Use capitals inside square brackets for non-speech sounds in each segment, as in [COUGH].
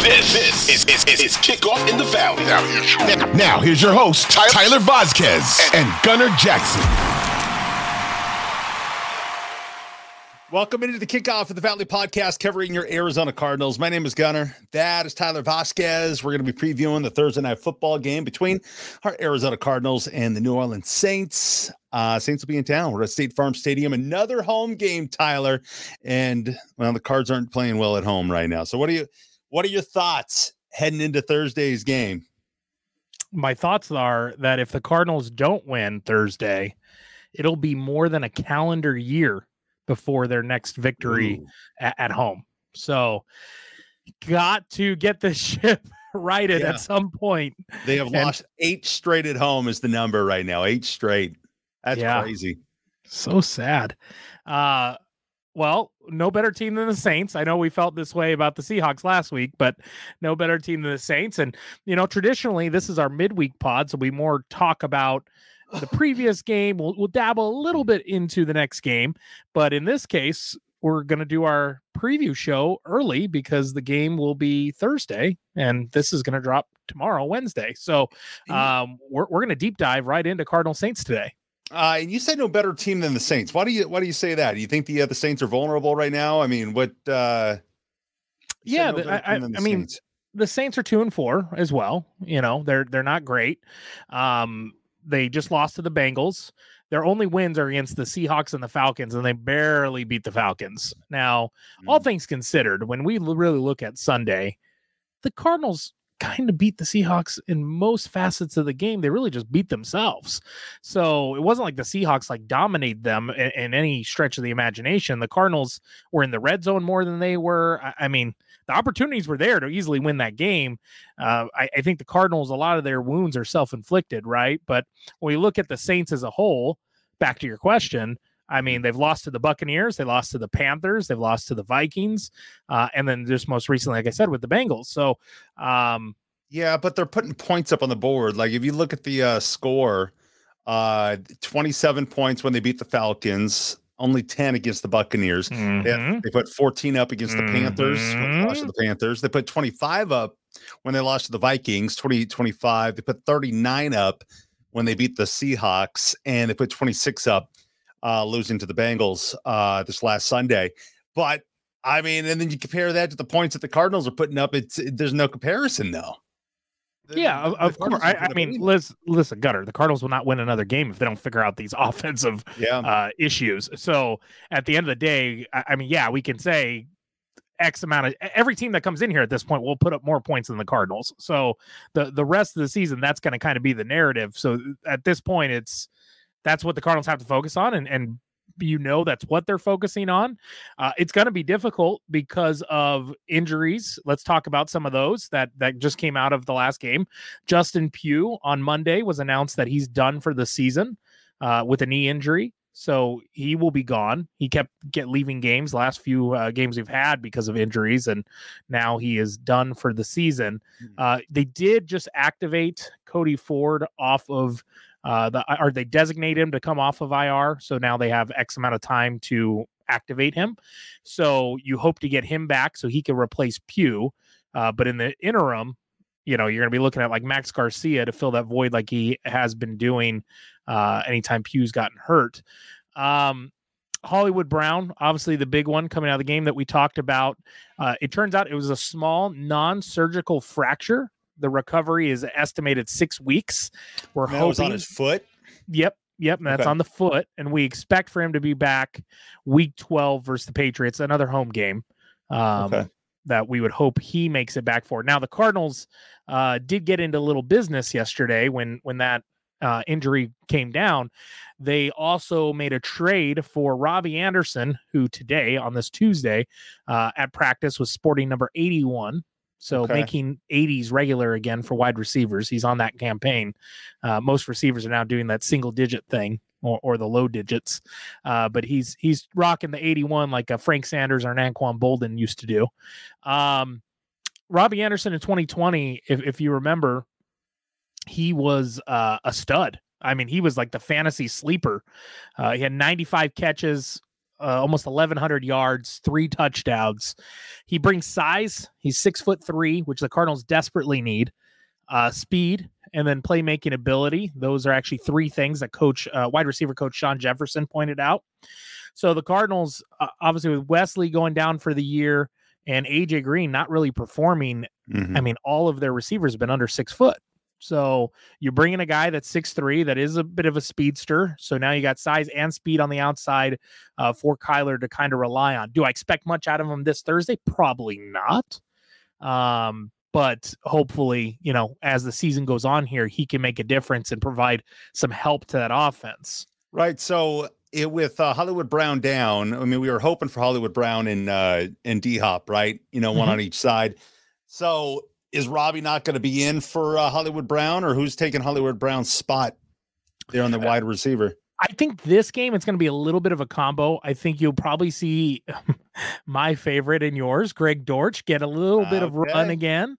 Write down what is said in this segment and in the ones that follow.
This, this is, is, is, is Kickoff in the Valley. Now here's your, now, here's your host, Tyler, Tyler Vasquez and, and Gunner Jackson. Welcome into the kickoff of the Valley Podcast covering your Arizona Cardinals. My name is Gunner. That is Tyler Vasquez. We're going to be previewing the Thursday night football game between our Arizona Cardinals and the New Orleans Saints. Uh, Saints will be in town. We're at State Farm Stadium, another home game, Tyler. And well, the Cards aren't playing well at home right now. So, what are you? What are your thoughts heading into Thursday's game? My thoughts are that if the Cardinals don't win Thursday, it'll be more than a calendar year before their next victory at, at, home. So, got to get the [LAUGHS] ship righted yeah. at some point. They have and, lost eight straight at home, is the number right now. Eight straight. That's yeah, crazy. So sad. Uh, well, no better team than the Saints. I know we felt this way about the Seahawks last week, but no better team than the Saints. And, you know, traditionally, this is our midweek pod. So we more talk about the [LAUGHS] previous game. We'll, we'll dabble a little bit into the next game, but in this case, we're going to do our preview show early because the game will be Thursday and this is going to drop tomorrow, Wednesday. So um, we're, we're going to deep dive right into Cardinal Saints today. Uh, and you said no better team than the Saints. Why do you why do you say that? Do you think the uh, the Saints are vulnerable right now? I mean, what? Uh, yeah, no I, I, I mean, the Saints are two and four as well. You know, they're they're not great. Um, they just lost to the Bengals. Their only wins are against the Seahawks and the Falcons, and they barely beat the Falcons. Now, mm. all things considered, when we really look at Sunday, the Cardinals kind of beat the Seahawks in most facets of the game. They really just beat themselves. So it wasn't like the Seahawks like dominate them in, in any stretch of the imagination. The Cardinals were in the red zone more than they were. I, I mean, the opportunities were there to easily win that game. Uh, I, I, think the Cardinals, a lot of their wounds are self inflicted, right? But when we look at the Saints as a whole, back to your question, I mean, they've lost to the Buccaneers, they lost to the Panthers, they've lost to the Vikings, uh, and then just most recently, like I said, with the Bengals. So, um, yeah, but they're putting points up on the board. Like if you look at the uh, score, uh, 27 points when they beat the Falcons, only 10 against the Buccaneers. Mm-hmm. They, they, put 14 up against mm-hmm. the Panthers when they lost to mm-hmm. the Panthers. They put 25 up when they lost to the Vikings, 20, 25. They put 39 up when they beat the Seahawks, and they put 26 up uh, losing to the Bengals uh, this last Sunday. But I mean, and then you compare that to the points that the Cardinals are putting up. It's it, there's no comparison though. The, yeah, of, of course. I, I mean, listen, listen, Gunner. The Cardinals will not win another game if they don't figure out these [LAUGHS] offensive yeah. uh, issues. So at the end of the day, I, I mean, yeah, we can say X amount of every team that comes in here at this point will put up more points than the Cardinals. So the the rest of the season, that's going to kind of be the narrative. So at this point, it's that's what the Cardinals have to focus on, and and you know that's what they're focusing on. Uh, it's going to be difficult because of injuries. Let's talk about some of those that that just came out of the last game. Justin Pugh on Monday was announced that he's done for the season uh, with a knee injury. So he will be gone. He kept get leaving games last few uh, games we've had because of injuries, and now he is done for the season. Hmm. Uh, they did just activate Cody Ford off of uh, the are they designate him to come off of IR, so now they have X amount of time to activate him. So you hope to get him back so he can replace Pugh. Uh, but in the interim, you know, you're going to be looking at like Max Garcia to fill that void like he has been doing uh, anytime Pugh's gotten hurt. Um, Hollywood Brown, obviously the big one coming out of the game that we talked about. Uh, it turns out it was a small non surgical fracture the recovery is estimated six weeks. We're that hoping on his foot. Yep, yep, that's okay. on the foot, and we expect for him to be back week twelve versus the Patriots, another home game. Um, okay. That we would hope he makes it back for. Now the Cardinals uh, did get into a little business yesterday when when that uh, injury came down. They also made a trade for Robbie Anderson, who today on this Tuesday uh, at practice was sporting number 81 so okay. making 80s regular again for wide receivers. He's on that campaign. Uh, most receivers are now doing that single digit thing or, or the low digits. Uh, but he's he's rocking the 81 like a Frank Sanders or an Anquan Boldin used to do. Um, Robbie Anderson in 2020, if, if you remember, he was uh, a stud. I mean, he was like the fantasy sleeper. Uh, he had 95 catches, uh, almost 1,100 yards, three touchdowns. He brings size. He's six foot three, which the Cardinals desperately need. Uh, speed and then playmaking ability. Those are actually three things that coach, uh, wide receiver coach Shawn Jefferson pointed out. So the Cardinals, uh, obviously with Wesley going down for the year and AJ Green not really performing, mm-hmm. I mean, all of their receivers have been under six foot. So you bring in a guy that's six three that is a bit of a speedster. So now you got size and speed on the outside uh, for Kyler to kind of rely on. Do I expect much out of him this Thursday? Probably not. Um, but hopefully, you know, as the season goes on here, he can make a difference and provide some help to that offense. Right. So it, with uh, Hollywood Brown down, I mean, we were hoping for Hollywood Brown and uh, and D Hop, right? You know, one mm-hmm. on each side. So is Robbie not going to be in for uh, Hollywood Brown, or who's taking Hollywood Brown's spot there on the wide receiver? I think this game it's going to be a little bit of a combo. I think you'll probably see [LAUGHS] my favorite and yours, Greg Dortch, get a little bit of run again.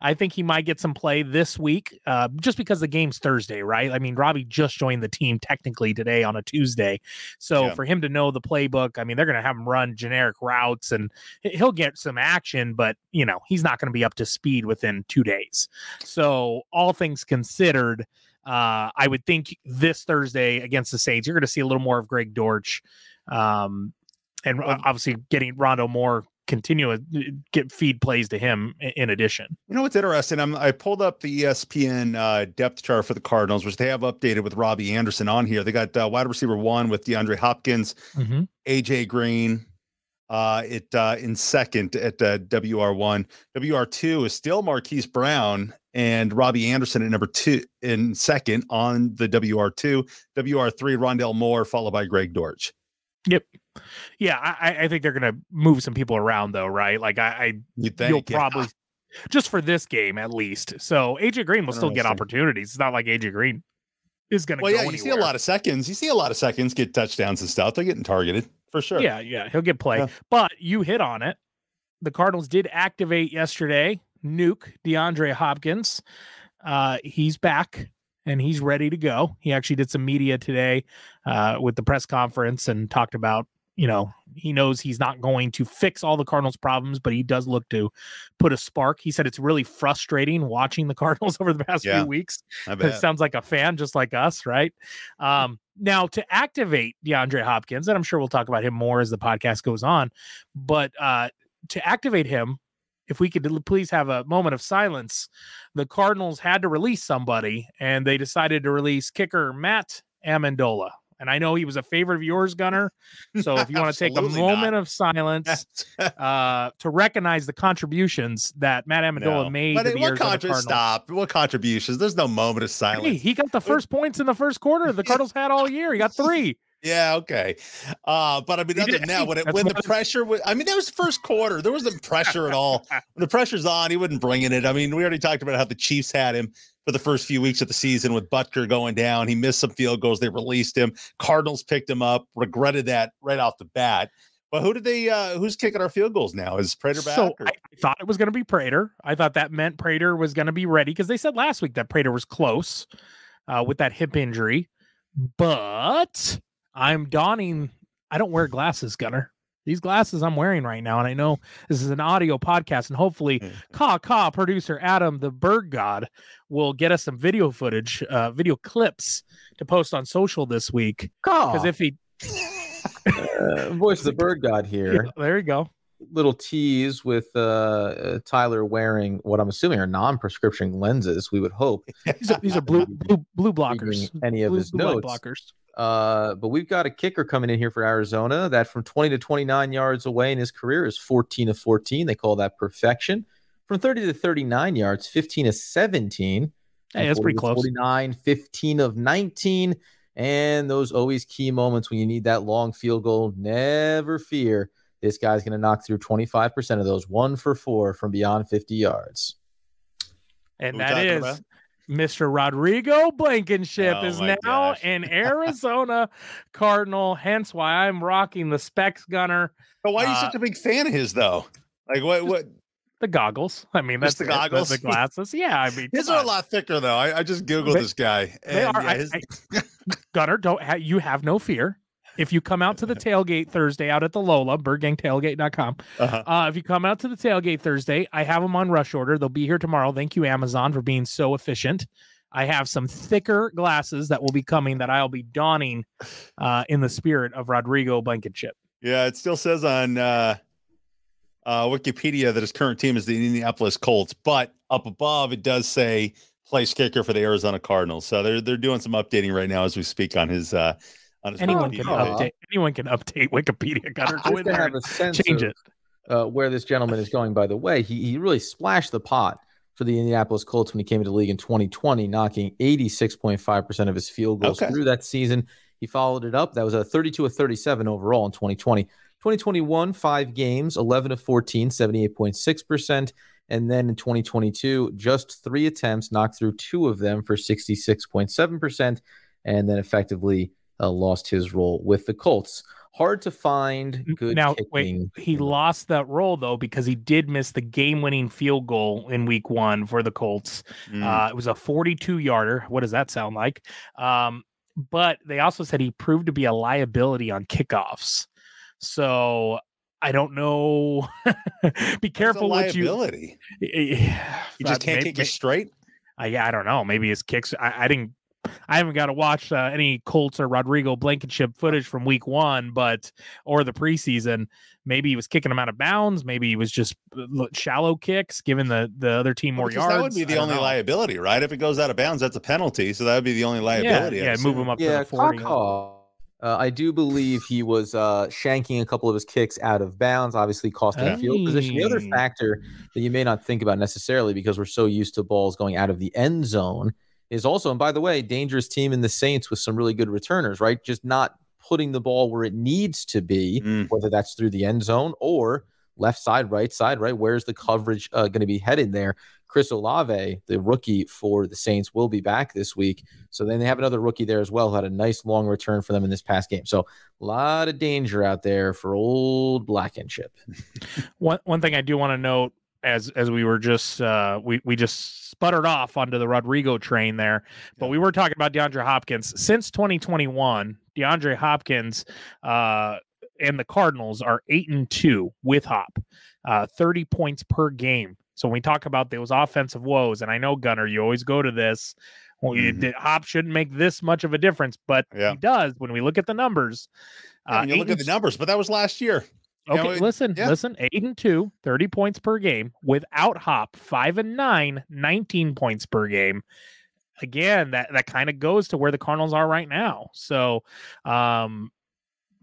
I think he might get some play this week, uh, just because the game's Thursday, right? I mean, Robbie just joined the team technically today on a Tuesday, so yeah. for him to know the playbook, I mean, they're going to have him run generic routes, and he'll get some action, but you know, he's not going to be up to speed within two days. So all things considered. Uh, I would think this Thursday against the Saints, you're going to see a little more of Greg Dortch, um, and well, obviously getting Rondale Moore continue uh, get feed plays to him in addition. You know what's interesting? I'm, I pulled up the ESPN uh, depth chart for the Cardinals, which they have updated with Robbie Anderson on here. They got uh, wide receiver one with DeAndre Hopkins, mm-hmm. AJ Green. Uh, it uh, in second at uh, WR one. WR two is still Marquise Brown and Robbie Anderson at number two in second on the WR2. WR3, Rondale Moore, followed by Greg Dortch. Yep. Yeah, I, I think they're going to move some people around though, right? Like I, I you think, you'll yeah. probably just for this game at least. So AJ Green will still get opportunities. It's not like AJ Green is going to. Well, yeah, you anywhere. see a lot of seconds. You see a lot of seconds get touchdowns and stuff. They're getting targeted for sure. Yeah, yeah, he'll get play. Yeah. But you hit on it. The Cardinals did activate yesterday Nuk DeAndre Hopkins. Uh, he's back and he's ready to go. He actually did some media today uh, with the press conference and talked about, you know, he knows he's not going to fix all the Cardinals' problems, but he does look to put a spark. He said it's really frustrating watching the [LAUGHS] Cardinals over the past yeah, few weeks. It sounds like a fan just like us, right? Um, now, to activate DeAndre Hopkins, and I'm sure we'll talk about him more as the podcast goes on, but uh, to activate him, if we could please have a moment of silence, the Cardinals had to release somebody, and they decided to release kicker Matt Ammendola. And I know he was a favorite of yours, Gunner. So if you want to take a moment not. of silence [LAUGHS] uh, to recognize the contributions that Matt Ammendola no. made but what contra- Stop. What contributions? There's no moment of silence. Hey, he got the first points in the first quarter the Cardinals had all year. He got three. Yeah, okay. Uh, but I mean, other than that, when, it, when the pressure was, I mean, that was first quarter. There wasn't pressure at all. When the pressure's on, he wouldn't bring in it. I mean, we already talked about how the Chiefs had him for the first few weeks of the season with Butker going down. He missed some field goals. They released him. Cardinals picked him up, regretted that right off the bat. But who did they? Uh, who's kicking our field goals now? Is Prater back? So or? I thought it was going to be Prater. I thought that meant Prater was going to be ready because they said last week that Prater was close uh, with that hip injury. But I'm donning. I don't wear glasses, Gunner. These glasses I'm wearing right now, and I know this is an audio podcast, and hopefully, Ka Ka producer Adam, the bird god, will get us some video footage, uh, video clips to post on social this week. Because if he, [LAUGHS] uh, voice of the [LAUGHS] bird god here, yeah, there you go. Little tease with uh, uh, Tyler wearing what I'm assuming are non-prescription lenses. We would hope these are, these are blue [LAUGHS] blue blue blockers. Any of blue, his blue notes blockers uh, but we've got a kicker coming in here for Arizona that from 20 to 29 yards away in his career is 14 of 14. They call that perfection. From 30 to 39 yards, 15 of 17. Hey, that's pretty close. 49, 15 of 19. And those always key moments when you need that long field goal. Never fear. This guy's going to knock through 25% of those, one for four from beyond 50 yards. And that is about? Mr. Rodrigo Blankenship oh is now gosh. an Arizona [LAUGHS] Cardinal, hence why I'm rocking the Specs Gunner. But why are you uh, such a big fan of his though? Like what what the goggles. I mean, that's the goggles, the glasses. Yeah, I mean, his are a lot thicker though. I, I just googled they, this guy. they are. Yeah, his... I, I, Gunner, don't ha- you have no fear. If you come out to the tailgate Thursday out at the Lola, birdgangtailgate.com, uh-huh. uh, if you come out to the tailgate Thursday, I have them on rush order. They'll be here tomorrow. Thank you, Amazon, for being so efficient. I have some thicker glasses that will be coming that I'll be donning uh, in the spirit of Rodrigo Blankenship. Yeah, it still says on uh, uh, Wikipedia that his current team is the Indianapolis Colts, but up above it does say place kicker for the Arizona Cardinals. So they're they're doing some updating right now as we speak on his uh, on his anyone Wikipedia can update anyone can update Wikipedia. Gunner, go in there change of, it. Uh, where this gentleman is going, by the way, he he really splashed the pot for the Indianapolis Colts when he came into the league in 2020, knocking 86.5% of his field goals okay. through that season. He followed it up. That was a 32 of 37 overall in 2020. 2021, five games, 11 of 14, 78.6%. And then in 2022, just three attempts, knocked through two of them for 66.7%, and then effectively uh, lost his role with the Colts hard to find good now kicking. wait he lost that role though because he did miss the game-winning field goal in week one for the colts mm. uh, it was a 42 yarder what does that sound like um, but they also said he proved to be a liability on kickoffs so I don't know. [LAUGHS] be careful what you. Liability. [SIGHS] You just can't maybe, kick it straight. Uh, yeah, I don't know. Maybe his kicks. I, I didn't I haven't got to watch uh, any Colts or Rodrigo Blankenship footage from week one, but or the preseason. Maybe he was kicking them out of bounds. Maybe he was just uh, shallow kicks, giving the the other team more yards. That would be the only know. liability, right? If it goes out of bounds, that's a penalty. So that would be the only liability. Yeah, yeah move him up yeah, to the 40. Uh, I do believe he was uh, shanking a couple of his kicks out of bounds, obviously costing hey. field position. The other factor that you may not think about necessarily because we're so used to balls going out of the end zone is also, and by the way, dangerous team in the Saints with some really good returners, right? Just not putting the ball where it needs to be, mm. whether that's through the end zone or left side, right side, right? Where's the coverage uh, going to be headed there? Chris Olave, the rookie for the Saints, will be back this week. So then they have another rookie there as well who had a nice long return for them in this past game. So a lot of danger out there for old black and chip. [LAUGHS] one one thing I do want to note as as we were just uh, we we just sputtered off onto the Rodrigo train there, but we were talking about DeAndre Hopkins since 2021. DeAndre Hopkins uh, and the Cardinals are eight and two with Hop, uh, 30 points per game. So when we talk about those offensive woes, and I know Gunner, you always go to this. Well, mm-hmm. Hop shouldn't make this much of a difference, but yeah. he does when we look at the numbers. Uh, you look at the numbers, but that was last year. Okay, you know, listen, yeah. listen. Eight and two, 30 points per game without Hop. Five and nine, 19 points per game. Again, that that kind of goes to where the Cardinals are right now. So, um,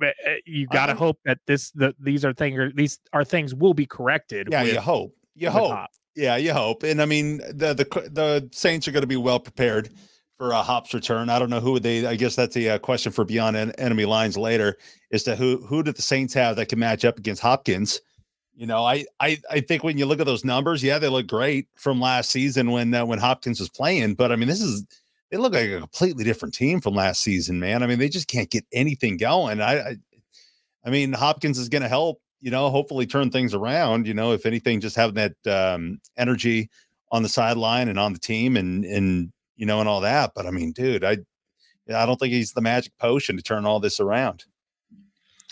eh, eh, you got to hope that this the these are things these are things will be corrected. Yeah, with, you hope. You hope. Hop. Yeah, you hope. And I mean, the the the Saints are going to be well prepared for a Hop's return. I don't know who they. I guess that's a, a uh, question for beyond en- enemy lines later. Is to who who do the Saints have that can match up against Hopkins? You know, I I I think when you look at those numbers, yeah, they look great from last season when uh, when Hopkins was playing. But I mean, this is they look like a completely different team from last season, man. I mean, they just can't get anything going. I I, I mean, Hopkins is going to help. You know, hopefully turn things around. You know, if anything, just having that um, energy on the sideline and on the team and and you know, and all that. But I mean, dude, I I don't think he's the magic potion to turn all this around.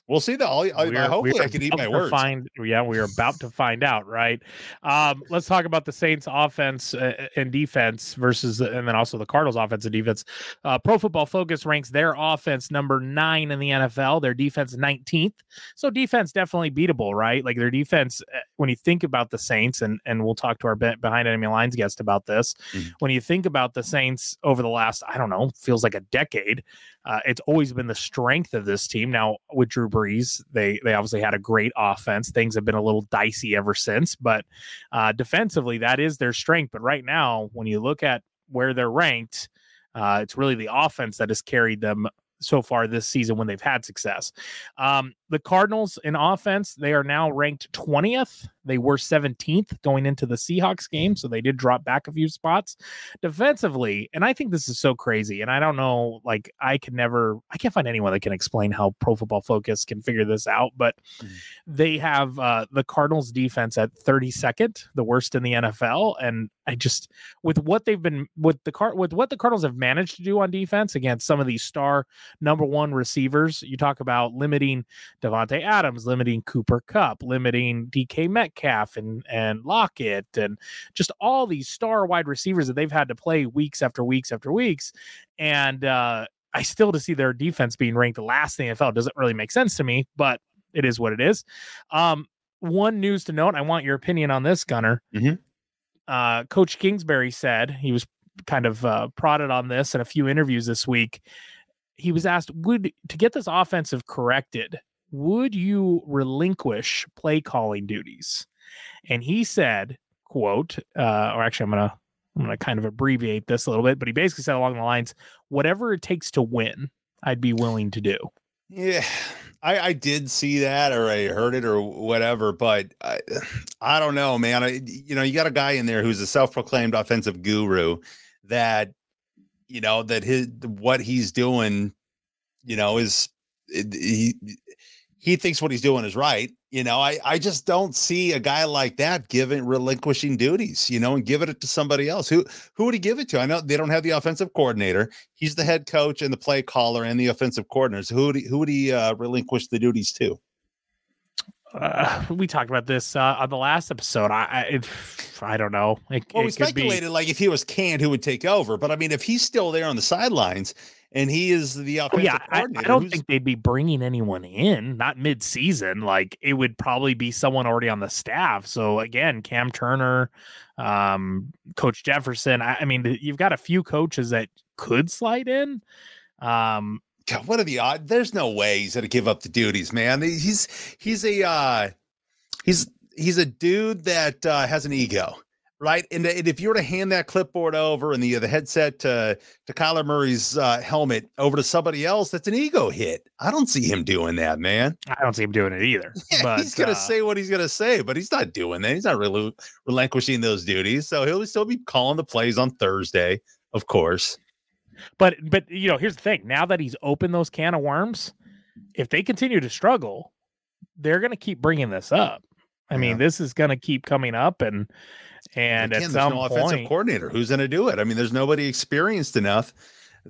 We'll see that. I, hopefully I can eat my words. Find, yeah, we are about to find out, right? Um, let's talk about the Saints' offense uh, and defense versus, and then also the Cardinals' offense and defense. Uh, Pro Football Focus ranks their offense number nine in the NFL, their defense 19th. So defense definitely beatable, right? Like their defense, uh, when you think about the Saints, and and we'll talk to our behind enemy lines guest about this. Mm-hmm. When you think about the Saints over the last, I don't know, feels like a decade, uh, it's always been the strength of this team. Now with Drew Brees, they they obviously had a great offense. Things have been a little dicey ever since, but uh, defensively, that is their strength. But right now, when you look at where they're ranked, uh, it's really the offense that has carried them so far this season when they've had success. Um, the Cardinals in offense, they are now ranked 20th They were 17th going into the Seahawks game, so they did drop back a few spots defensively. And I think this is so crazy. And I don't know, like, I can never, I can't find anyone that can explain how Pro Football Focus can figure this out. But mm. they have uh, the Cardinals defense at 32nd, the worst in the NFL. And I just with what they've been with the car with what the Cardinals have managed to do on defense against some of these star number one receivers. You talk about limiting Davante Adams, limiting Cooper Kupp, limiting DK Metcalf and and Lockett, and just all these star wide receivers that they've had to play weeks after weeks after weeks. And uh, I still to see their defense being ranked last in the NFL doesn't really make sense to me, but it is what it is. Um, one news to note, I want your opinion on this, Gunner. Mm-hmm uh, Coach Kingsbury said he was kind of uh, prodded on this in a few interviews this week. He was asked, "Would to get this offensive corrected, would you relinquish play calling duties?" And he said, "quote," uh, or actually, I'm gonna I'm gonna kind of abbreviate this a little bit, but he basically said along the lines, "Whatever it takes to win, I'd be willing to do." Yeah, I, I did see that or I heard it or whatever, but I, I don't know, man. I, you know, you got a guy in there who's a self-proclaimed offensive guru that, you know, that his what he's doing, you know, is he he thinks what he's doing is right. You know, I, I just don't see a guy like that giving relinquishing duties, you know, and giving it to somebody else. Who who would he give it to? I know they don't have the offensive coordinator. He's the head coach and the play caller and the offensive coordinators. Who would he, who would he uh, relinquish the duties to? Uh, we talked about this uh, on the last episode. I I, it, I don't know. It, well, we speculated be... like if he was canned, who would take over? But I mean, if he's still there on the sidelines, and he is the offensive yeah, I, I, don't think they'd be bringing anyone in, not mid-season. Like it would probably be someone already on the staff. So again, Cam Turner, um, Coach Jefferson. I, I mean, you've got a few coaches that could slide in. Um, God, what are the odds? There's no way he's gonna give up the duties, man. He's he's a uh, he's he's a dude that uh, has an ego right? And, and, if you were to hand that clipboard over and the the headset to to Kyler Murray's uh, helmet over to somebody else, that's an ego hit. I don't see him doing that, man. I don't see him doing it either. [LAUGHS] Yeah, but, he's gonna uh, say what he's gonna say, but he's not doing that. He's not really relinquishing those duties, so he'll still be calling the plays on Thursday, of course. But but you know, here's the thing: now that he's opened those can of worms, if they continue to struggle, they're gonna keep bringing this up. I yeah. mean, this is gonna keep coming up, and and Again, at some no point, offensive coordinator who's going to do it. I mean, there's nobody experienced enough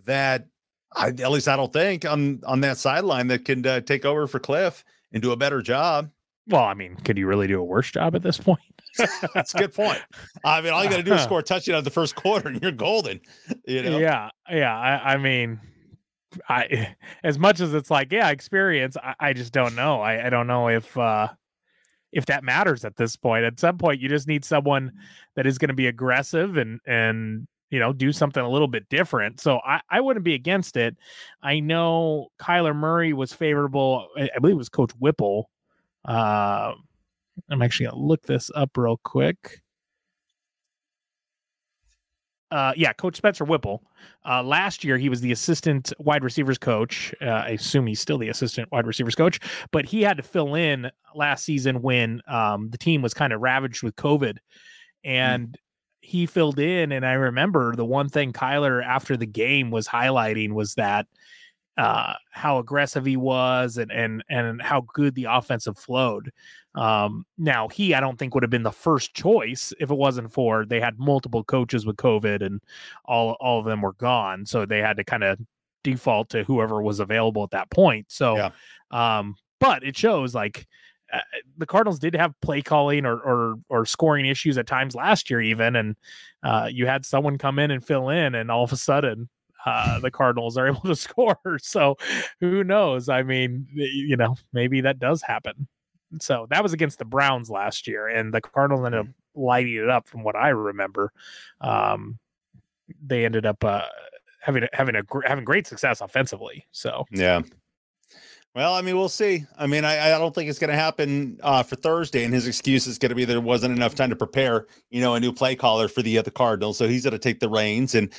that I, at least I don't think on on that sideline that can uh, take over for Kliff and do a better job. Well, I mean, could you really do a worse job at this point? [LAUGHS] That's a good point. I mean, all you got to do is [LAUGHS] score a touchdown the first quarter, and you're golden. You know? Yeah, yeah. I, I mean, I [LAUGHS] as much as it's like, yeah, experience. I, I just don't know. I, I don't know if uh if that matters at this point. At some point, you just need someone that is going to be aggressive and and you know do something a little bit different. So I I wouldn't be against it. I know Kyler Murray was favorable. I, I believe it was Coach Whipple. Uh, I'm actually gonna look this up real quick uh, yeah, Coach Spencer Whipple. Uh, last year, he was the assistant wide receivers coach. Uh, I assume he's still the assistant wide receivers coach, but he had to fill in last season when um, the team was kind of ravaged with COVID, hmm. and mm. he filled in. And I remember the one thing Kyler after the game was highlighting was that uh, how aggressive he was and and and how good the offensive flowed. Um, now he, I don't think would have been the first choice if it wasn't for they had multiple coaches with COVID and all all of them were gone, so they had to kind of default to whoever was available at that point. So, yeah. um, but it shows like uh, the Cardinals did have play calling or, or or scoring issues at times last year, even, and uh, you had someone come in and fill in, and all of a sudden uh, the Cardinals are [LAUGHS] able to score. So who knows? I mean, you know, maybe that does happen. So that was against the Browns last year, and the Cardinals ended up mm-hmm. lighting it up from what I remember. Um, they ended up uh, having having a having great success offensively. So yeah. Well, I mean, we'll see. I mean, I, I don't think it's going to happen uh, for Thursday, and his excuse is going to be there wasn't enough time to prepare, you know, a new play caller for the uh, the Cardinals. So he's going to take the reins, and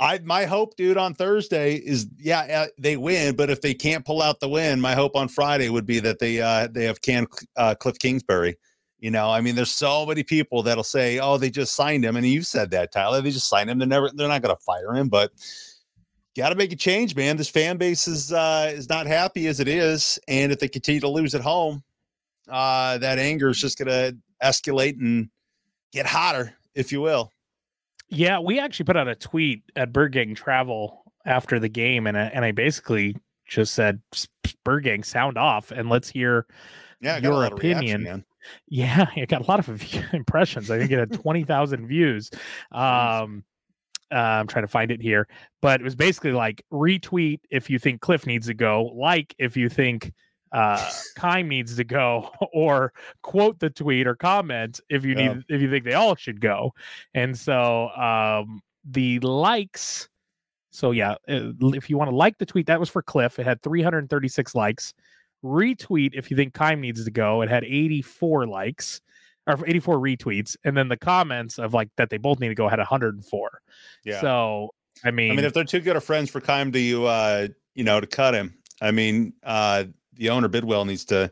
I my hope, dude, on Thursday is yeah they win, but if they can't pull out the win, my hope on Friday would be that they uh they have can uh, Kliff Kingsbury, You know, I mean, there's so many people that'll say, "Oh, they just signed him," and you've said that, Tyler. They just signed him. They're never, they're not going to fire him, but got to make a change, man. This fan base is uh, is not happy as it is, and if they continue to lose at home, uh, that anger is just going to escalate and get hotter, if you will. Yeah, we actually put out a tweet at Bird Gang Travel after the game, and I, and I basically just said, "Bird Gang, sound off, and let's hear yeah, your opinion." Reaction, yeah, [LAUGHS] it got a lot of [LAUGHS] impressions. I think it had twenty thousand [LAUGHS] views. Um, uh, I'm trying to find it here, but it was basically like retweet if you think Kliff needs to go, like if you think uh Keim needs to go, [LAUGHS] or quote the tweet or comment if you yeah. need if you think they all should go. And so um the likes. So yeah, uh, if you want to like the tweet, that was for Kliff. It had 336 likes. Retweet if you think Keim needs to go. It had 84 likes or 84 retweets, and then the comments of like that they both need to go had 104. Yeah. So I mean, I mean, if they're too good of friends for Keim to you, uh, you know, to cut him, I mean, uh, the owner Bidwell needs to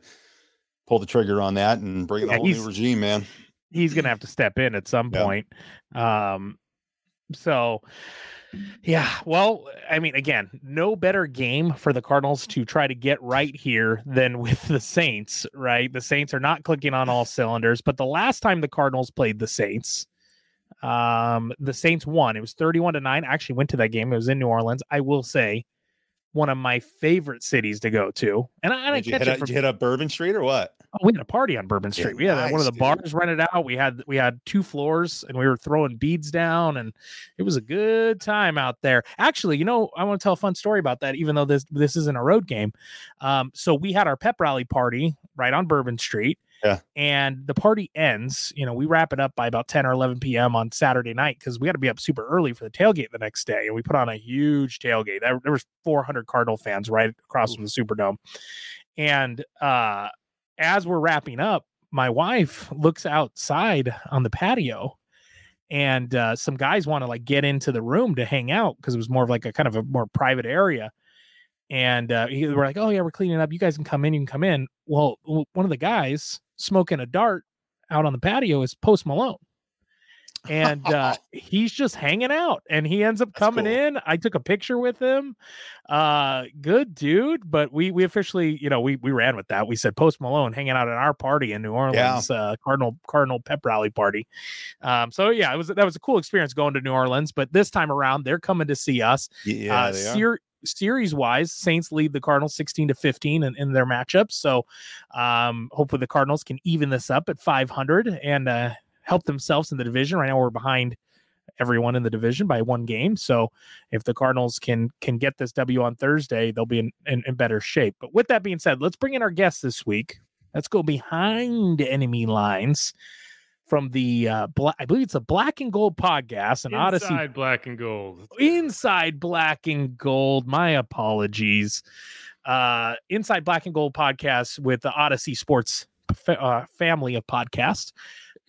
pull the trigger on that and bring yeah, a whole new regime, man. He's gonna have to step in at some yeah. point. Um, so yeah, well, I mean, again, no better game for the Cardinals to try to get right here than with the Saints, right? The Saints are not clicking on all cylinders, but the last time the Cardinals played the Saints, um, the Saints won. It was 31 to 9. I actually went to that game. It was in New Orleans. I will say one of my favorite cities to go to. And I, did, I you hit, a, did you hit up Bourbon Street or what? Oh, we had a party on Bourbon Street. Yeah, we had nice, one of the bars rented out. We had we had two floors and we were throwing beads down and it was a good time out there. Actually, you know, I want to tell a fun story about that, even though this this isn't a road game. Um, so we had our pep rally party right on Bourbon Street yeah. And the party ends, you know, we wrap it up by about 10 or 11 p.m. on Saturday night because we got to be up super early for the tailgate the next day. And we put on a huge tailgate. There, there was 400 Cardinal fans right across from the Superdome. And uh, as we're wrapping up, my wife looks outside on the patio and uh, some guys want to like get into the room to hang out because it was more of like a kind of a more private area and uh, we're like, "Oh yeah, we're cleaning up. You guys can come in. You can come in." Well, one of the guys smoking a dart out on the patio is Post Malone, and uh, [LAUGHS] he's just hanging out. And he ends up coming cool. in. I took a picture with him. Uh, good dude. But we we officially, you know, we we ran with that. We said Post Malone hanging out at our party in New Orleans, yeah. uh, Cardinal Cardinal Pep Rally party. Um, so yeah, it was that was a cool experience going to New Orleans. But this time around, they're coming to see us. Yeah, uh, Ser- series wise, Saints lead the Cardinals 16 to 15 in, in their matchups. So um, hopefully the Cardinals can even this up at 500 and uh, help themselves in the division. Right now we're behind everyone in the division by one game. So if the Cardinals can can get this W on Thursday, they'll be in, in, in better shape. But with that being said, let's bring in our guest this week. Let's go behind enemy lines from the uh, black, I believe it's a Black and Gold podcast, an Audacy Inside Black and Gold. Inside Black and Gold. My apologies. Uh, Inside Black and Gold podcast with the Audacy Sports uh, family of podcasts.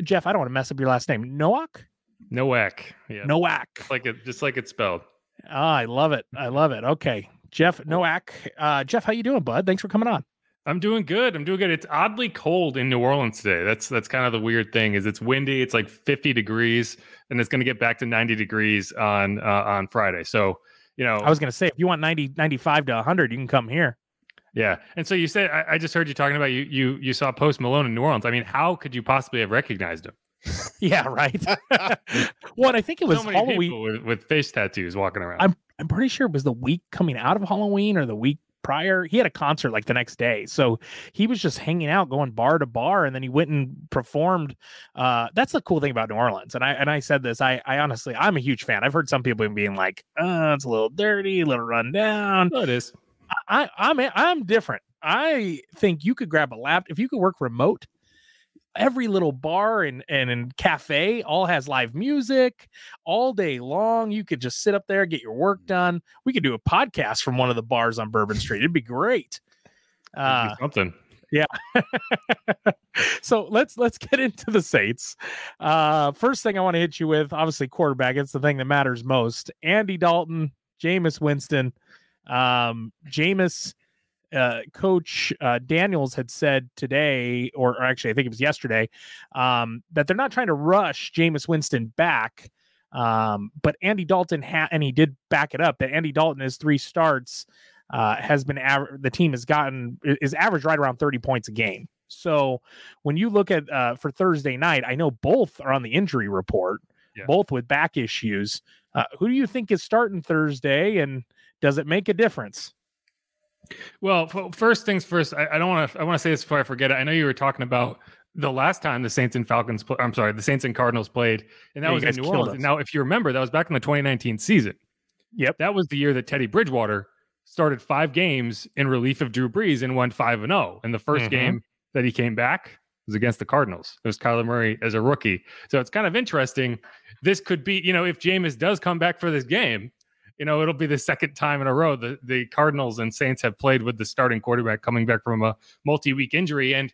Jeff, I don't want to mess up your last name. Noak? Nowak. Yeah. Nowak. Like it, just like it's spelled. Ah, I love it. I love it. Okay, Jeff Nowak. Uh, Jeff, how you doing, bud? Thanks for coming on. I'm doing good. I'm doing good. It's oddly cold in New Orleans today. That's that's kind of the weird thing. Is it's windy. It's like 50 degrees, and it's going to get back to 90 degrees on uh, on Friday. So you know, I was going to say if you want 90 95 to 100, you can come here. Yeah, and so you said I, I just heard you talking about you you you saw Post Malone in New Orleans. I mean, how could you possibly have recognized him? [LAUGHS] yeah, right. [LAUGHS] well, I think it was so Halloween with, with face tattoos walking around. I'm I'm pretty sure it was the week coming out of Halloween or the week prior he had a concert like the next day. So he was just hanging out going bar to bar and then he went and performed uh that's the cool thing about new orleans. And i and i said this i i honestly i'm a huge fan. I've heard some people being like oh it's a little dirty a little run down. Oh, it is. I i'm i'm different. I think you could grab a lap if you could work remote every little bar and, and, and cafe all has live music all day long. You could just sit up there, get your work done. We could do a podcast from one of the bars on Bourbon Street. It'd be great. Uh, something. Yeah. [LAUGHS] so let's let's get into the Saints. Uh, first thing I want to hit you with, obviously quarterback. It's the thing that matters most. Andy Dalton, Jameis Winston. Um, Jameis uh, Coach uh, Daniels had said today, or, or, actually, I think it was yesterday, um, that they're not trying to rush Jameis Winston back. Um, but Andy Dalton had, and he did back it up that Andy Dalton his three starts uh, has been aver- the team has gotten is average right around 30 points a game. So when you look at uh, for Thursday night, I know both are on the injury report, yeah. both with back issues. Uh, who do you think is starting Thursday, and does it make a difference? Well, first things first, I, I don't want to. I want to say this before I forget it. I know you were talking about the last time the Saints and Falcons. Play, I'm sorry, the Saints and Cardinals played, and that yeah, was in New Orleans. Now, if you remember, that was back in the 2019 season. Yep, that was the year that Teddy Bridgewater started five games in relief of Drew Brees and won five and zero. Oh. And the 1st mm-hmm. game that he came back was against the Cardinals. It was Kyler Murray as a rookie. So it's kind of interesting. This could be, you know, if Jameis does come back for this game, you know, it'll be the second time in a row that the Cardinals and Saints have played with the starting quarterback coming back from a multi-week injury. And,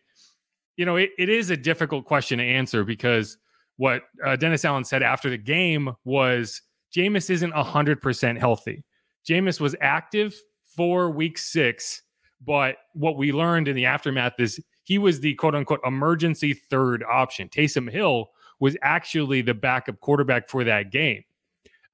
you know, it, it is a difficult question to answer because what uh, Dennis Allen said after the game was Jameis isn't 100% healthy. Jameis was active for week six, but what we learned in the aftermath is he was the quote unquote emergency third option. Taysom Hill was actually the backup quarterback for that game.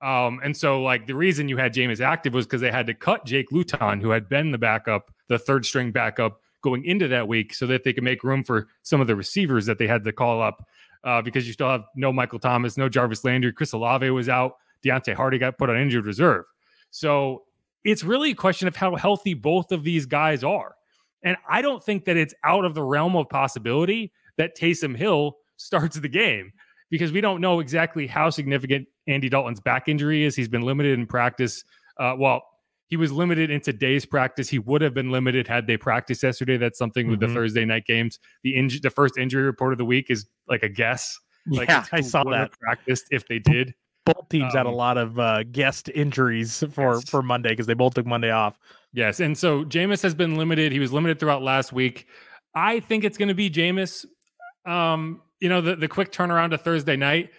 Um, and so, like, the reason you had Jameis active was because they had to cut Jake Luton, who had been the backup, the third string backup going into that week, so that they could make room for some of the receivers that they had to call up. Uh, because you still have no Michael Thomas, no Jarvis Landry, Chris Olave was out, Deonte Harty got put on injured reserve. So it's really a question of how healthy both of these guys are. And I don't think that it's out of the realm of possibility that Taysom Hill starts the game because we don't know exactly how significant Andy Dalton's back injury is. He's been limited in practice. Uh, well, he was limited in today's practice. He would have been limited had they practiced yesterday. That's something with mm-hmm. the Thursday night games. The inj- the first injury report of the week is like a guess. Like yeah, I saw that practiced if they did. Both teams um, had a um, lot of uh, guest injuries for yes. for Monday because they both took Monday off. Yes, and so Jameis has been limited. He was limited throughout last week. I think it's going to be Jameis. Um, you know, the, the quick turnaround to Thursday night.